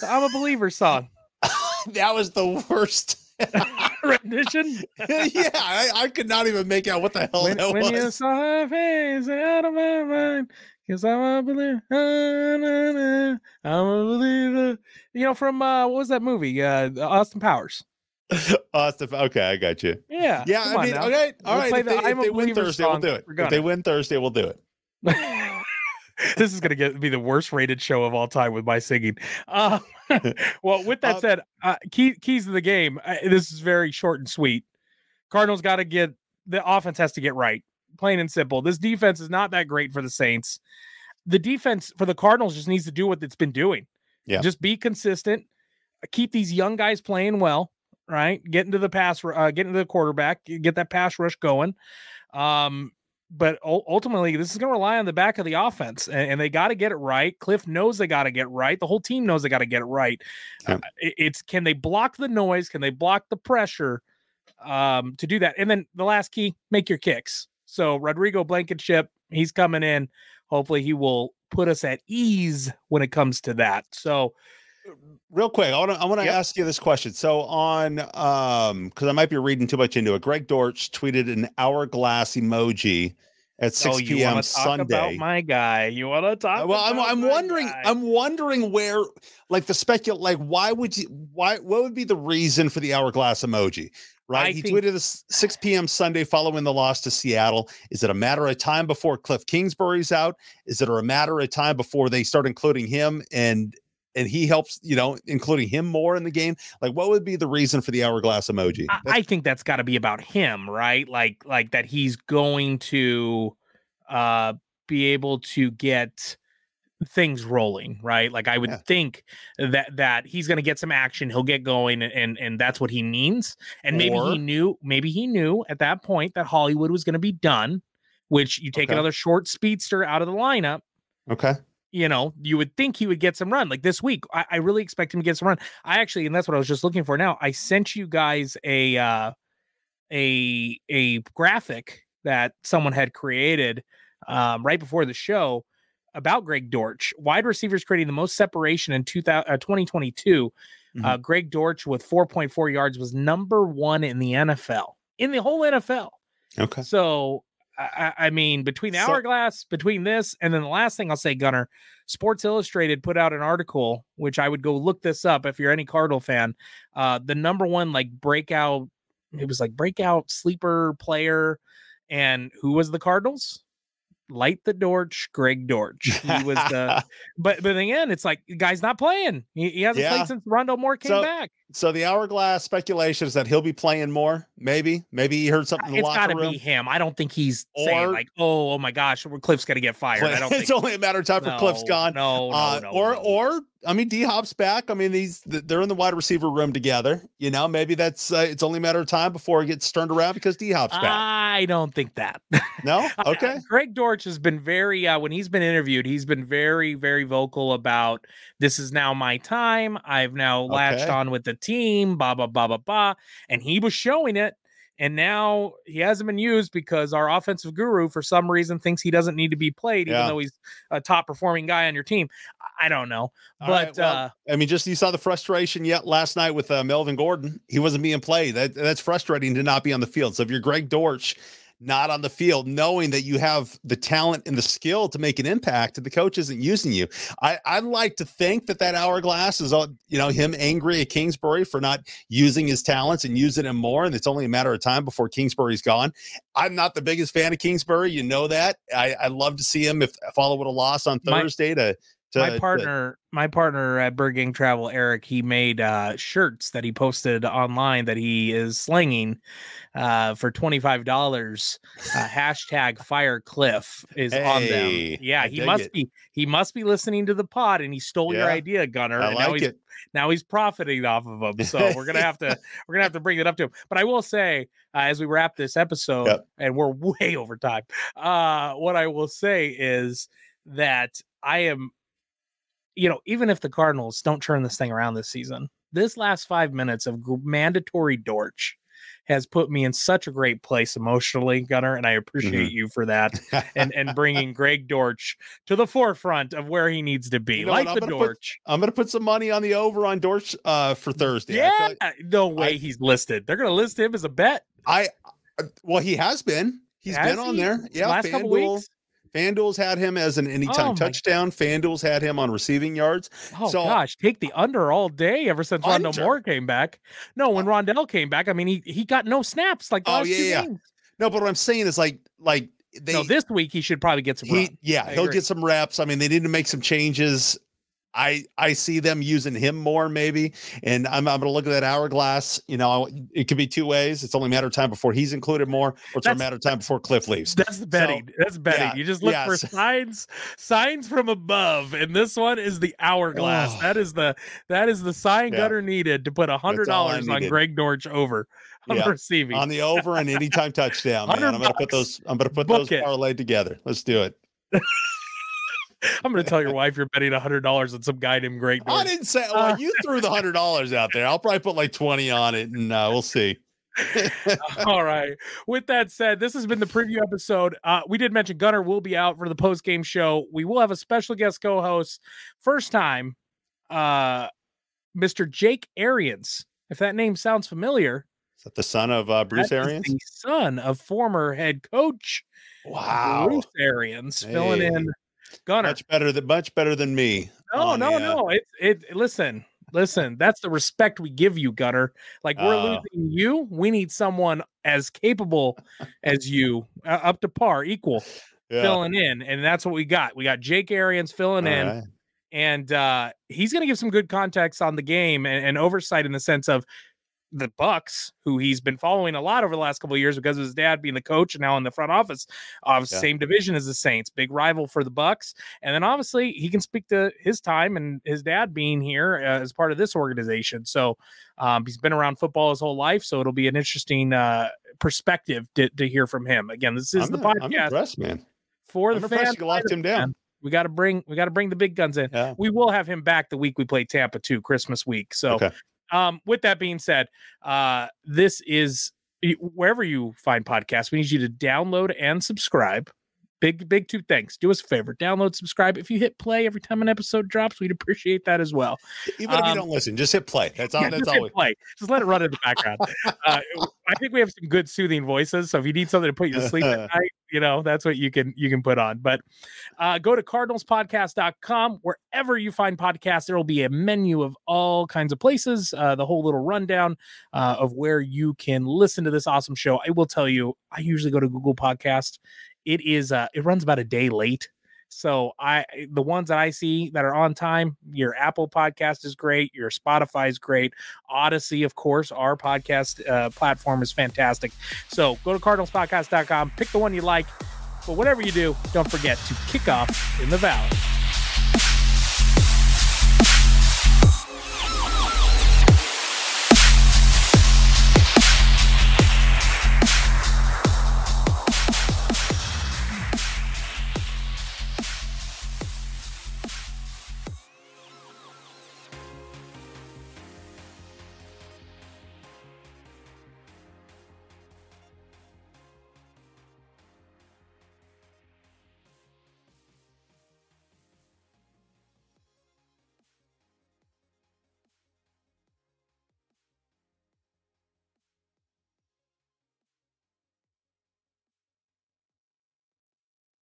the "I'm a Believer" song [LAUGHS] that was the worst. [LAUGHS] rendition. [LAUGHS] yeah, I, I could not even make out what the hell when, that when you saw her face out of my mind, cause I'm a believer. I'm a believer. You know, from uh, what was that movie? Uh, Austin Powers. [LAUGHS] Austin, okay, I got you. Yeah. Yeah, I mean, now. okay, all We'll right. If the they, if they win Thursday, we'll do it. If they win Thursday, we'll do it. this is gonna get be the worst rated show of all time with my singing. Uh, [LAUGHS] well, with that Uh, said, uh, key, keys to the game. Uh, this is very short and sweet. Cardinals got to get the offense has to get right. plain and simple. This defense is not that great for the Saints. The defense for the Cardinals just needs to do what it's been doing. Yeah. Just be consistent. Keep these young guys playing well, right? Get into the pass, uh, get into the quarterback, get that pass rush going. Um, but ultimately, this is going to rely on the back of the offense, and, and they got to get it right. Kliff knows they got to get right. The whole team knows they got to get it right. Yeah. Uh, it's can they block the noise? Can they block the pressure um, to do that? And then the last key: make your kicks. So Rodrigo Blankenship, he's coming in. Hopefully, he will put us at ease when it comes to that. So real quick, I want to I want to yep. ask you this question. So on um because I might be reading too much into it. Greg Dortch tweeted an hourglass emoji at 6 oh, p.m. Sunday. About my guy, you want to talk? Well, I'm I'm wondering guy. I'm wondering where like the specul like why would you why what would be the reason for the hourglass emoji? Right, I he think- tweeted this 6 p.m. Sunday following the loss to Seattle. Is it a matter of time before Kliff Kingsbury's out? Is it a matter of time before they start including him and and he helps, you know, including him more in the game. Like, what would be the reason for the hourglass emoji? I, I think that's got to be about him, right? Like, like that he's going to uh be able to get things rolling right like i would yeah. think that that he's going to get some action he'll get going and and that's what he means and or, maybe he knew maybe he knew at that point that hollywood was going to be done which you take okay. another short speedster out of the lineup okay you know, you would think he would get some run. Like this week, I, I, really expect him to get some run. I actually, and that's what I was just looking for now. I sent you guys a uh a a graphic that someone had created um, right before the show about Greg Dortch. Wide receivers creating the most separation in 2000, uh, 2022. Mm-hmm. Uh, Greg Dortch with 4.4 yards was number one in the NFL, in the whole NFL. Okay. So I, I mean, between the so, hourglass, between this, and then the last thing I'll say, Gunner, Sports Illustrated put out an article, which I would go look this up if you're any Cardinal fan. Uh, the number one like breakout, it was like breakout sleeper player, and who was the Cardinals? Light the Dortch, Greg Dortch. He was the, [LAUGHS] but but again, it's like guy's not playing. He, he hasn't yeah. played since Rondale Moore came so, back. So the hourglass speculation is that he'll be playing more. Maybe, maybe he heard something. It's got to be him. I don't think he's or, saying like, "Oh, oh my gosh, Kliff's got to get fired." I don't. it's think, only a matter of time for no, Kliff's gone. No, no, uh, no Or no. or I mean, D Hop's back. I mean, these they're in the wide receiver room together. You know, maybe that's uh, it's only a matter of time before it gets turned around because D Hop's back. I don't think that. No, [LAUGHS] okay. Greg Dortch has been very uh, when he's been interviewed, he's been very very vocal about this is now my time. I've now latched okay. on with the team. Blah blah blah blah blah, and he was showing it and now he hasn't been used because our offensive guru, for some reason, thinks he doesn't need to be played, even yeah. though he's a top performing guy on your team. I don't know, All but right, well, uh, I mean, just you saw the frustration yet last night with uh, Melvin Gordon. He wasn't being played. That that's frustrating to not be on the field. So if you're Greg Dortch not on the field, knowing that you have the talent and the skill to make an impact, and the coach isn't using you. I, I'd like to think that that hourglass is, you know, him angry at Kingsbury for not using his talents and using him more, and it's only a matter of time before Kingsbury's gone. I'm not the biggest fan of Kingsbury, you know that. I, I love to see him if follow with a loss on Thursday My- to to, my partner, to... my partner at Bird Gang Travel, Eric, he made uh, shirts that he posted online that he is slinging uh, for twenty five dollars. Uh, hashtag Fire Kliff is hey, on them. Yeah, he must it. be he must be listening to the pod, and he stole yeah, your idea, Gunner. I and like now he's, it. Now he's profiting off of them. So we're gonna have to [LAUGHS] we're gonna have to bring it up to him. But I will say, uh, as we wrap this episode, yep. and we're [LAUGHS] way over time. Uh, what I will say is that I am you know, even if the Cardinals don't turn this thing around this season, this last five minutes of mandatory Dortch has put me in such a great place emotionally, Gunner, and I appreciate mm-hmm. you for that [LAUGHS] and and bringing Greg Dortch to the forefront of where he needs to be, you know like the Dortch. Put, I'm going to put some money on the over on Dortch uh, for Thursday. Yeah, like, no way I, he's listed. They're going to list him as a bet. I uh, well, he has been. He's has been he? on there. Yeah, last couple weeks. FanDuel's had him as an oh anytime oh touchdown. FanDuel's had him on receiving yards. Oh so, gosh, take the under all day ever since under. Rondale Moore came back. No, when uh Rondale came back, I mean he he got no snaps like oh yeah, yeah. Games. No, but what I'm saying is like like they no, this week he should probably get some. He, yeah, I he'll agree. get some reps. I mean, they need to make some changes I I see them using him more maybe, and I'm, I'm going to look at that hourglass. You know, it could be two ways. It's only a matter of time before he's included more, or it's that's, a matter of time before Kliff leaves. That's the betting. So, that's betting. Yeah, you just look yes. for signs signs from above, and this one is the hourglass. Oh. That is the that is the sign yeah. gutter needed to put a hundred dollars on Greg Dortch over on yeah. receiving on the over and anytime touchdown. Man, I'm going to put those. I'm to put Book those parlayed together. Let's do it. [LAUGHS] [LAUGHS] I'm going to tell your wife you're betting hundred dollars on some guy named Great. I didn't say. [LAUGHS] Well, you threw the hundred dollars out there. I'll probably put like twenty on it, and uh, we'll see. [LAUGHS] All right. With that said, this has been the preview episode. Uh, we did mention Gunner will be out for the post game show. We will have a special guest co-host. First time, uh, Mr. Jake Arians. If that name sounds familiar, is that the son of uh, Bruce Arians? the son of former head coach. Wow, Bruce Arians hey. filling in Gunner. Much better than much better than me. No, no, no. It it listen, listen, that's the respect we give you, Gunner. Like we're uh, losing you. We need someone as capable as you, uh, up to par, equal, yeah. filling in. And that's what we got. We got Jake Arians filling All in. Right. And uh, he's going to give some good context on the game and, and oversight in the sense of the Bucks, who he's been following a lot over the last couple of years because of his dad being the coach and now in the front office of yeah. same division as the Saints, big rival for the Bucks. And then obviously he can speak to his time and his dad being here uh, as part of this organization. So um, he's been around football his whole life, so it'll be an interesting uh, perspective to, to, hear from him. Again, this is I'm the podcast. I'm impressed, man. For I'm the fans, you locked him down. We got to bring we got to bring the big guns in. Yeah. We will have him back the week we play Tampa too, Christmas week. So okay. Um, with that being said, uh, this is wherever you find podcasts, we need you to download and subscribe. Big, big two things. Do us a favor, download, subscribe. If you hit play every time an episode drops, we'd appreciate that as well. Even if you um, don't listen, just hit play. That's all. Yeah, that's all. Play. Just let it run in the background. [LAUGHS] uh, I think we have some good soothing voices. So if you need something to put you to sleep at [LAUGHS] night, you know that's what you can you can put on. But uh, go to cardinalspodcast.com wherever you find podcasts. There will be a menu of all kinds of places. Uh, the whole little rundown uh, of where you can listen to this awesome show. I will tell you, I usually go to Google Podcast it is uh it runs about a day late. So I the ones that I see that are on time, your Apple podcast is great, your Spotify is great, Audacy, of course, our podcast uh, platform is fantastic. So go to cardinalspodcast.com, pick the one you like. But whatever you do, don't forget to kick off in the valley.